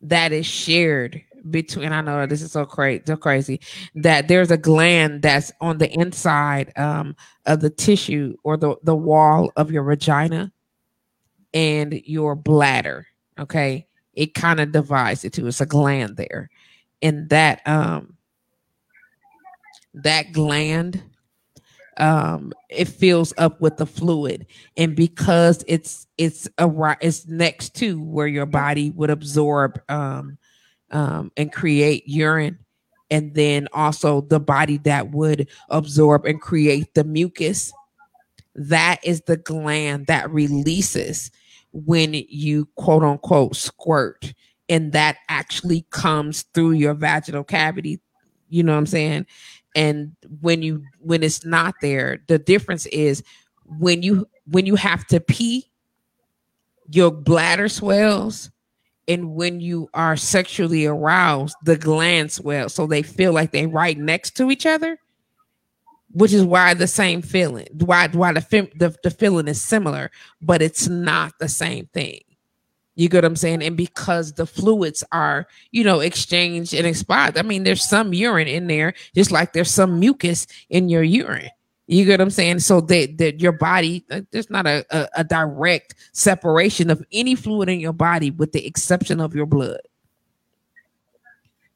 that is shared between I know this is so crazy so crazy that there's a gland that's on the inside um, of the tissue or the, the wall of your vagina and your bladder. Okay. It kind of divides it too. It's a gland there. And that um that gland um it fills up with the fluid. And because it's it's a it's next to where your body would absorb um um and create urine and then also the body that would absorb and create the mucus that is the gland that releases when you quote unquote squirt. And that actually comes through your vaginal cavity. You know what i'm saying and when you when it's not there the difference is when you when you have to pee your bladder swells and when you are sexually aroused the glands swell. So they feel like they're right next to each other which is why the same feeling why why the, the the feeling is similar but it's not the same thing you get what I'm saying? And because the fluids are, you know, exchanged and expired. I mean, there's some urine in there, just like there's some mucus in your urine. You get what I'm saying? So that that your body, uh, there's not a, a, a direct separation of any fluid in your body, with the exception of your blood.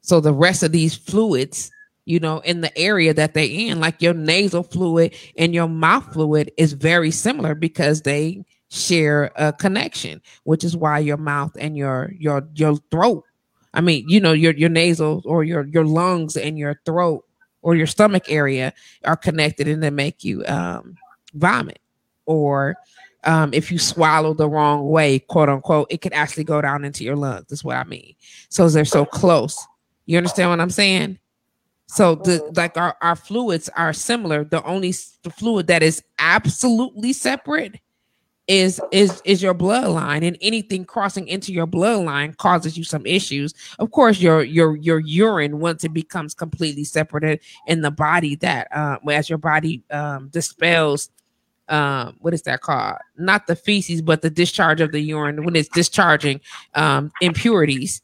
So the rest of these fluids, you know, in the area that they in, like your nasal fluid and your mouth fluid, is very similar because they share a connection, which is why your mouth and your your your throat, I mean, you know, your your nasal or your your lungs and your throat or your stomach area are connected and they make you um, vomit or um, if you swallow the wrong way, quote unquote, it could actually go down into your lungs. That's what I mean. So they're so close. You understand what I'm saying? So the like our, our fluids are similar. The only fluid that is absolutely separate is is is your bloodline and anything crossing into your bloodline causes you some issues. Of course your your your urine once it becomes completely separated in the body that uh as your body um dispels um what is that called? Not the feces but the discharge of the urine. When it's discharging um impurities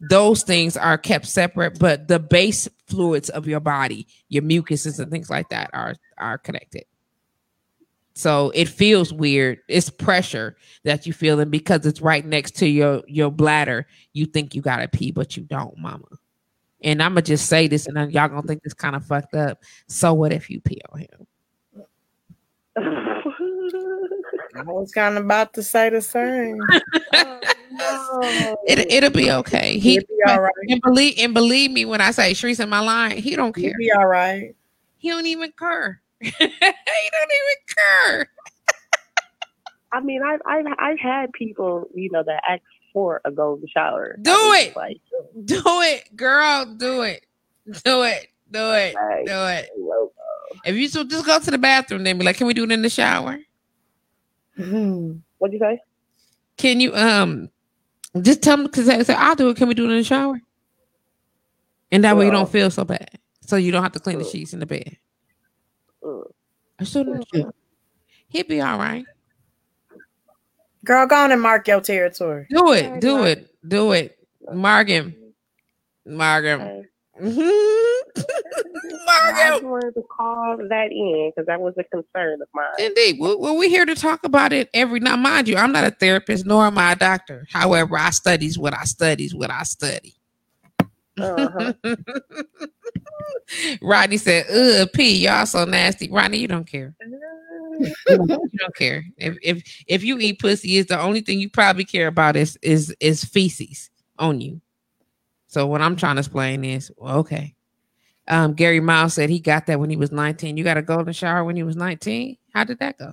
those things are kept separate but the base fluids of your body your mucuses and things like that are are connected so it feels weird. It's pressure that you feel, and because it's right next to your your bladder, you think you gotta pee, but you don't, mama. And I'm gonna just say this, and then y'all gonna think this kind of fucked up. So what if you pee on him? I was kind of about to say the same. oh, it, it'll be okay. He will be all right. And believe and believe me when I say Shree's in my line, he don't care. He'll be all right. He don't even care. he don't even care. I mean, I've I've I've had people, you know, that ask for a golden shower. Do it, like, do it, girl. Do it, do it, do it, like, do it. If you so just go to the bathroom, then be like, "Can we do it in the shower?" Mm-hmm. What'd you say? Can you um just tell me because I said I'll do it. Can we do it in the shower? And that well, way you don't feel so bad, so you don't have to clean the sheets in the bed. I shouldn't. He'd be all right. Girl, go on and mark your territory. Do it. Do it. Do it. Mark him. Mark him. Mm-hmm. I wanted to call that in because that was a concern of mine. Indeed. Well, well, we're here to talk about it every now. Mind you, I'm not a therapist nor am I a doctor. However, I studies what I studies what I study. Uh-huh. Rodney said, "Ugh, P, y'all so nasty." Rodney, you don't care. you don't care. If if if you eat pussy, is the only thing you probably care about is is is feces on you. So what I'm trying to explain is, well, okay. Um, Gary Miles said he got that when he was 19. You got a golden shower when he was 19. How did that go?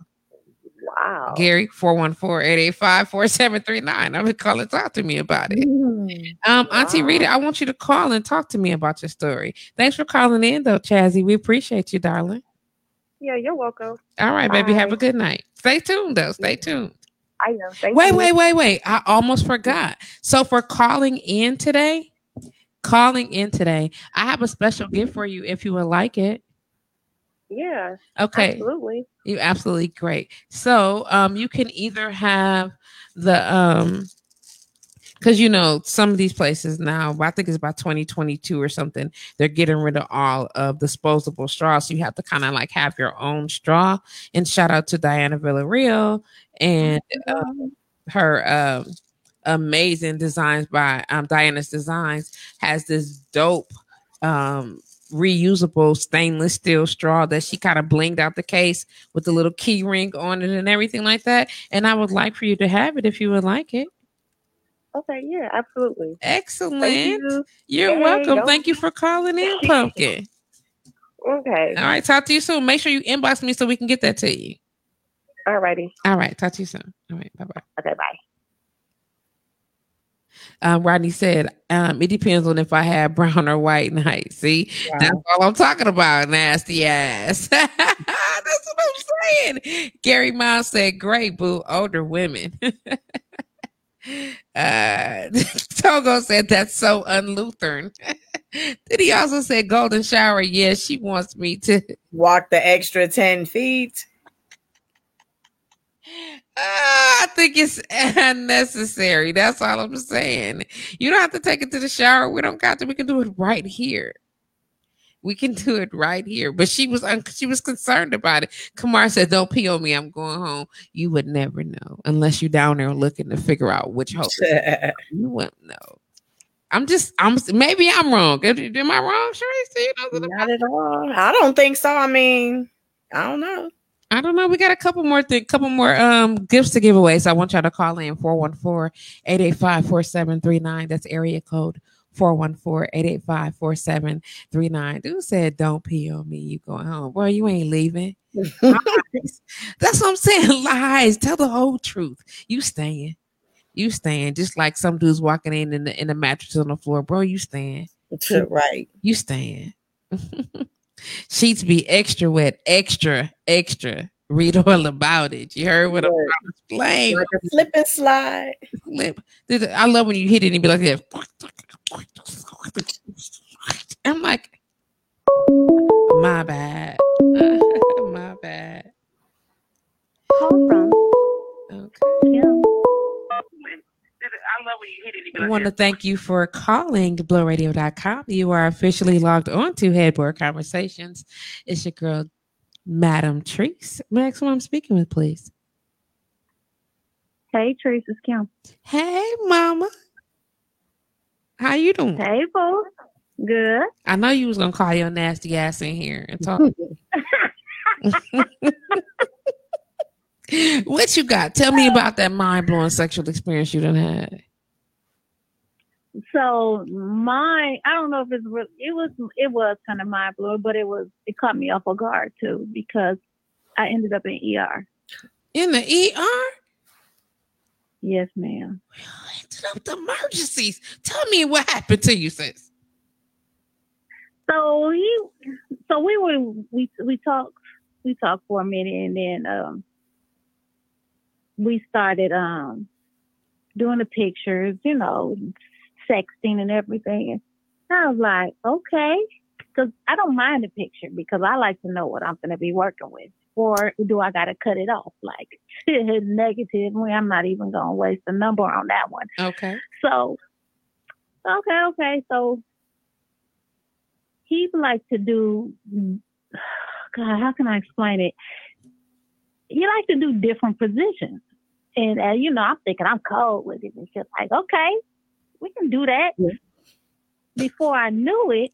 Wow. Gary, 414-885-4739. I'm gonna call and talk to me about it. Um, Auntie Wow. Rita, I want you to call and talk to me about your story. Thanks for calling in though, Chazzy. We appreciate you, darling. Yeah, you're welcome. All right, baby. Have a good night. Stay tuned though. Stay tuned. I know. Thank Wait, you. wait, wait, wait. I almost forgot. So for calling in today, calling in today, I have a special gift for you if you would like it. Yeah, Okay. absolutely. You absolutely great. So um you can either have the um because you know some of these places now, I think it's about 2022 or something, they're getting rid of all of disposable straws. So you have to kind of like have your own straw. And shout out to Diana Villarreal and um, her um amazing designs by um Diana's Designs has this dope um reusable stainless steel straw that she kind of blinged out the case with the little key ring on it and everything like that. And I would like for you to have it if you would like it. Okay, yeah, absolutely. Excellent. You. You're Hey, welcome. don't- Thank you for calling in, Pumpkin. Okay. All right, talk to you soon. Make sure you inbox me so we can get that to you. All righty. All right, talk to you soon. All right, bye bye. Okay, bye. Um, Rodney said, um, it depends on if I have brown or white night. See, that's all I'm talking about. Nasty ass. that's what I'm saying. Gary Miles said, great, boo. Older women. uh, Togo said, that's so unlutheran. Did he also say golden shower? Yes, she wants me to. Walk the extra 10 feet. Ah, I think it's unnecessary. That's all I'm saying. You don't have to take it to the shower. We don't got to. We can do it right here. We can do it right here. But she was un- she was concerned about it. Kamar said, "Don't pee on me. I'm going home." You would never know unless you're down there looking to figure out which hole. you wouldn't know. I'm just. I'm. Maybe I'm wrong. Am am I wrong, Cherise? You know Not at all. I don't think so. I mean, I don't know. I don't know. We got a couple more thing, couple more um gifts to give away. So I want y'all to call in 414-885-4739. That's area code 414-885-4739. Dude said, Don't pee on me. You going home. Boy, you ain't leaving. That's what I'm saying. Lies. Tell the whole truth. You staying. You staying. Just like some dudes walking in in the, in the mattress on the floor. Bro, you staying. right. You staying. Sheets be extra wet, extra, extra. Read all about it. You heard what I'm Right. trying to explain. Like a slip and slide. Flip. I love when you hit it and be like that. I'm like, my bad. my bad. Call from Okay. Kim. I love when you hit it. Like want to thank you for calling blowradio.com. You are officially logged on to Headboard Conversations. It's your girl, Madam Treese. Max, who I'm speaking with, please. Hey, Teresa, it's Kim. Hey, Mama. How you doing? Hey, boo. Good. I know you was gonna call your nasty ass in here and talk. what you got? Tell me about that mind blowing sexual experience you done had. So my, I don't know if it's re- it was it was kind of mind blowing, but it was it caught me off guard too because I ended up in ER. In the ER? Yes, ma'am. Ended up the emergencies. Tell me what happened to you, sis. So he, so we were we we talked we talked for a minute and then um we started um doing the pictures, you know, sexting and everything. And I was like, okay, because I don't mind the picture because I like to know what I'm going to be working with. Or do I got to cut it off? Like negatively, I'm not even going to waste a number on that one. Okay. So, okay, okay. So he would like to do. God, how can I explain it? He like to do different positions, and uh, you know, I'm thinking I'm cold with it. It's just like, okay, we can do that. Yeah. Before I knew it,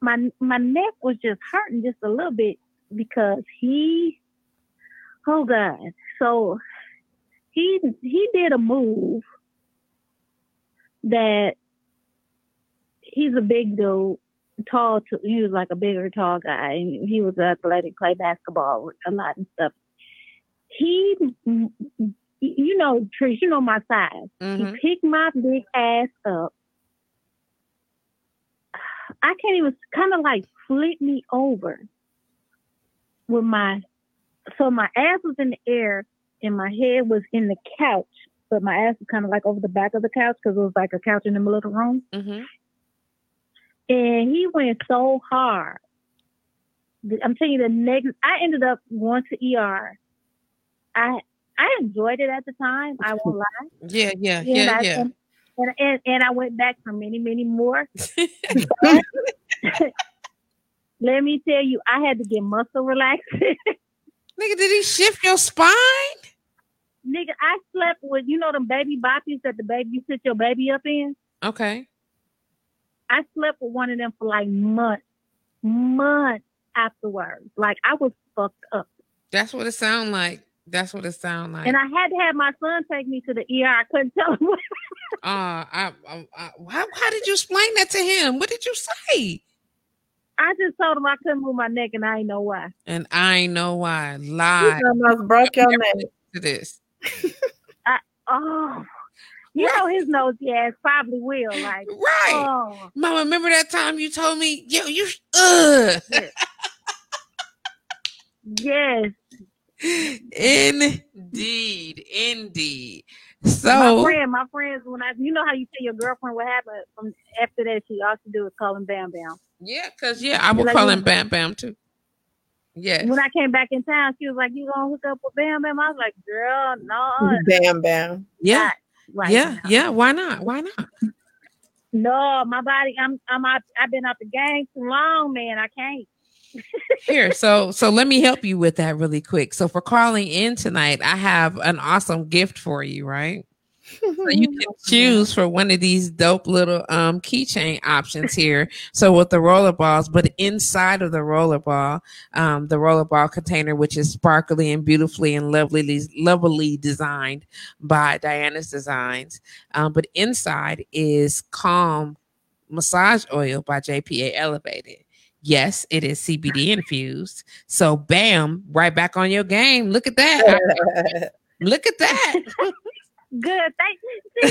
my my neck was just hurting just a little bit because he oh god so he he did a move that he's a big dude tall to he was like a bigger tall guy and he was athletic play basketball a lot and stuff he you know Trish, you know my size Mhm. he picked my big ass up I can't even kind of like flip me over with my so my ass was in the air and my head was in the couch, but my ass was kind of like over the back of the couch because it was like a couch in the middle of the room. Mhm. And he went so hard. I'm telling you, the next I ended up going to ER. I I enjoyed it at the time. I won't lie. Yeah, yeah, And yeah, I- yeah. And, and, and, and I went back for many, many more. Let me tell you, I had to get muscle relaxing. Nigga, did he shift your spine? Nigga, I slept with you know them baby boppies that the baby you sit your baby up in. Okay. I slept with one of them for like months, months afterwards. Like I was fucked up, That's what it sound like. That's what it sound like. and I had to have my son take me to the ER. I couldn't tell him. what- uh, I, I, I, how, how did you explain that to him? What did you say? I just told him I couldn't move my neck, and I ain't know why. And I ain't know why. You Lie almost broke your neck. to this. Oh, you know his nosy ass probably will. Like, Right. oh, Mama, remember that time you told me, yo, you, uh, yes. indeed, indeed. So My So, friend, my friends, when I, you know how you tell your girlfriend what happened from after that, she all she do is call him Bam Bam. yeah, because, yeah, I will Like call you- him Bam Bam too. Yes. When I came back in town, she was like, "You gonna hook up with Bam Bam?" I was like, "Girl, no, Bam, bam. Yeah. not right Yeah. now." Yeah. Why not? Why not? No, my body, I'm, I'm, out, I've been out the game too long, man. I can't. Here, so so let me help you with that really quick. So for calling in tonight, I have an awesome gift for you, right? So you can choose for one of these dope little um keychain options here. So with the roller balls, but inside of the roller ball, um, the roller ball container, which is sparkly and beautifully and lovely, lovely designed by Diana's Designs. Um, but inside is Calm Massage Oil by JPA Elevated. Yes, it is CBD infused. So bam, right back on your game. Look at that. Look at that. Good, thank.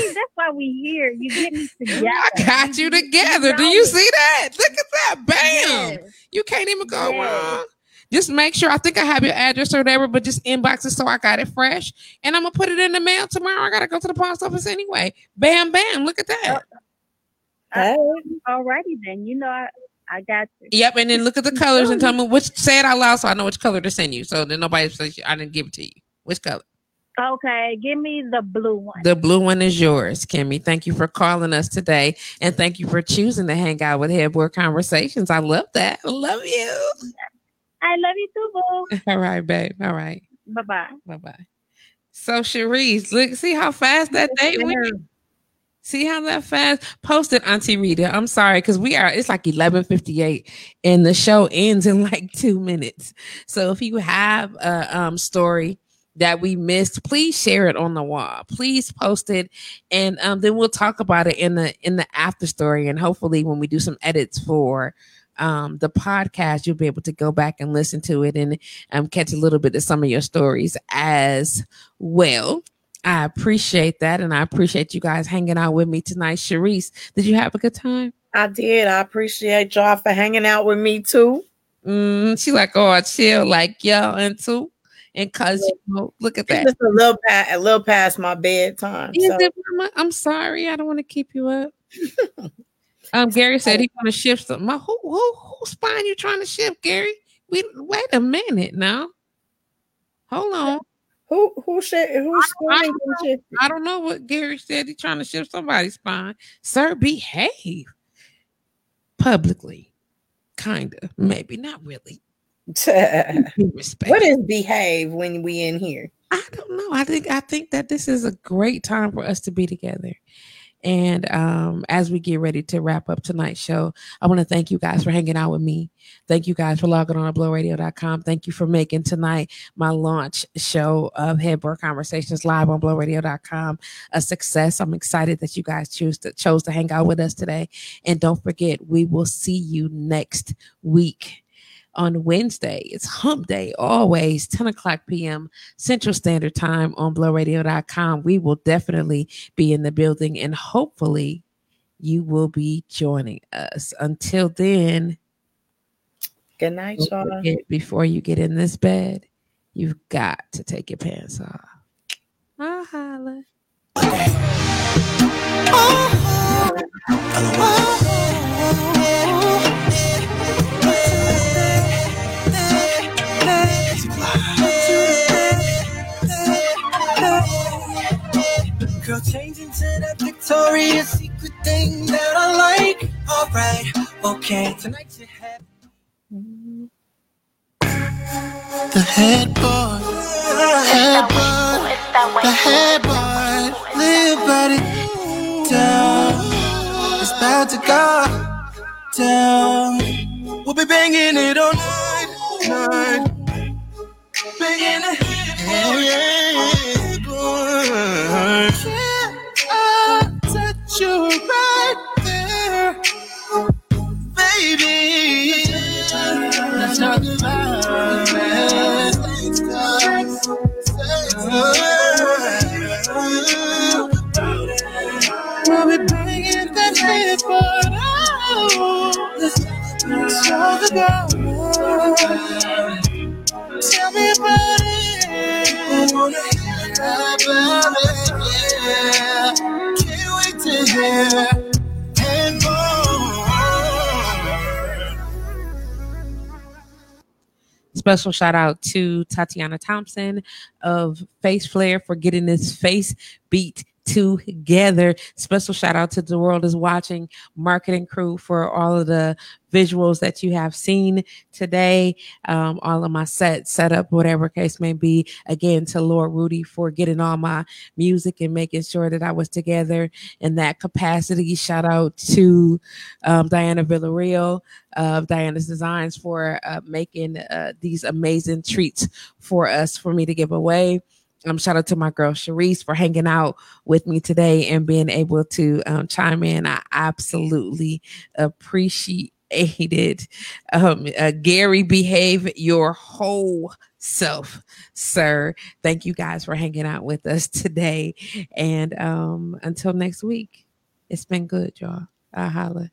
See, that's why we here. You get me together. I got you together. Do you see that? Look at that. Bam. Yes. You can't even go Yes. wrong. Just make sure. I think I have your address or whatever, but just inbox it so I got it fresh. And I'm gonna put it in the mail tomorrow. I gotta go to the post office anyway. Bam, bam. Look at that. Hey. Alrighty then. You know, I, I got you. Yep. And then look at the colors and tell me which. Say it out loud so I know which color to send you. So then nobody says I didn't give it to you. Which color? Okay, give me the blue one. The blue one is yours, Kimmy. Thank you for calling us today, and thank you for choosing to hang out with Headboard Conversations. I love that. I love you. I love you too, boo. All right, babe. All right. bye bye. Bye bye. So, Cherise, look, see how fast that date went. See how that fast posted, Auntie Rita. I'm sorry because we are. It's like 11:58, and the show ends in like two minutes. So, if you have a um, story that we missed, please share it on the wall. Please post it, and um, then we'll talk about it in the in the after story. And hopefully, when we do some edits for um, the podcast, you'll be able to go back and listen to it and um, catch a little bit of some of your stories as well. I appreciate that, and I appreciate you guys hanging out with me tonight. Cherise, did you have a good time? I did. I appreciate y'all for hanging out with me too. Mm, she like, oh, chill, like y'all and too, and cause you know, look at It's that. just a little past, a little past my bedtime. So-? I'm sorry, I don't want to keep you up. um, Gary said he want to shift some. My who who whose spine you trying to shift, Gary? We wait a minute now. Hold on. Who who should who's I spinning don't shit? I don't know what Gary said. He trying to shift somebody's spine. Sir, behave publicly. Kinda, maybe not really. What is behave when we in here? I don't know. I think I think that this is a great time for us to be together. And um, as we get ready to wrap up tonight's show, I want to thank you guys for hanging out with me. Thank you guys for logging on to blowradio.com. Thank you for making tonight my launch show of Headboard Conversations live on blowradio.com a success. I'm excited that you guys choose to chose to hang out with us today. And don't forget, we will see you next week on Wednesday. It's hump day, always 10 o'clock p.m. Central Standard Time on blowradio.com. We will definitely be in the building and hopefully you will be joining us. Until then, good night, y'all. Before you get in this bed, you've got to take your pants off. I'll holla. Oh, oh, Girl, change into that Victoria's Secret thing that I like. Alright, okay. Tonight you have the headboard, headboard, the headboard. Live body down. It's about to go down. We'll be banging it all night, night. Banging it, oh, yeah, yeah, yeah you right there, baby. Let's talk about it. We'll be bringing that head, but oh, let's talk about it. Tell me about it. I wanna hear about it, yeah Special shout out to Tatiana Thompson of Face Flare for getting this face beat together. Special shout out to the world is watching marketing crew for all of the visuals that you have seen today. Um, all of my set setup, whatever case may be. Again, to Lord Rudy for getting all my music and making sure that I was together in that capacity. Shout out to um, Diana Villarreal of Diana's Designs for uh, making uh, these amazing treats for us for me to give away. Um, shout out to my girl Cherise for hanging out with me today and being able to um, chime in. I absolutely appreciate it. Um, uh, Gary, behave your whole self, sir. Thank you guys for hanging out with us today. And um, until next week, it's been good, y'all. I holla.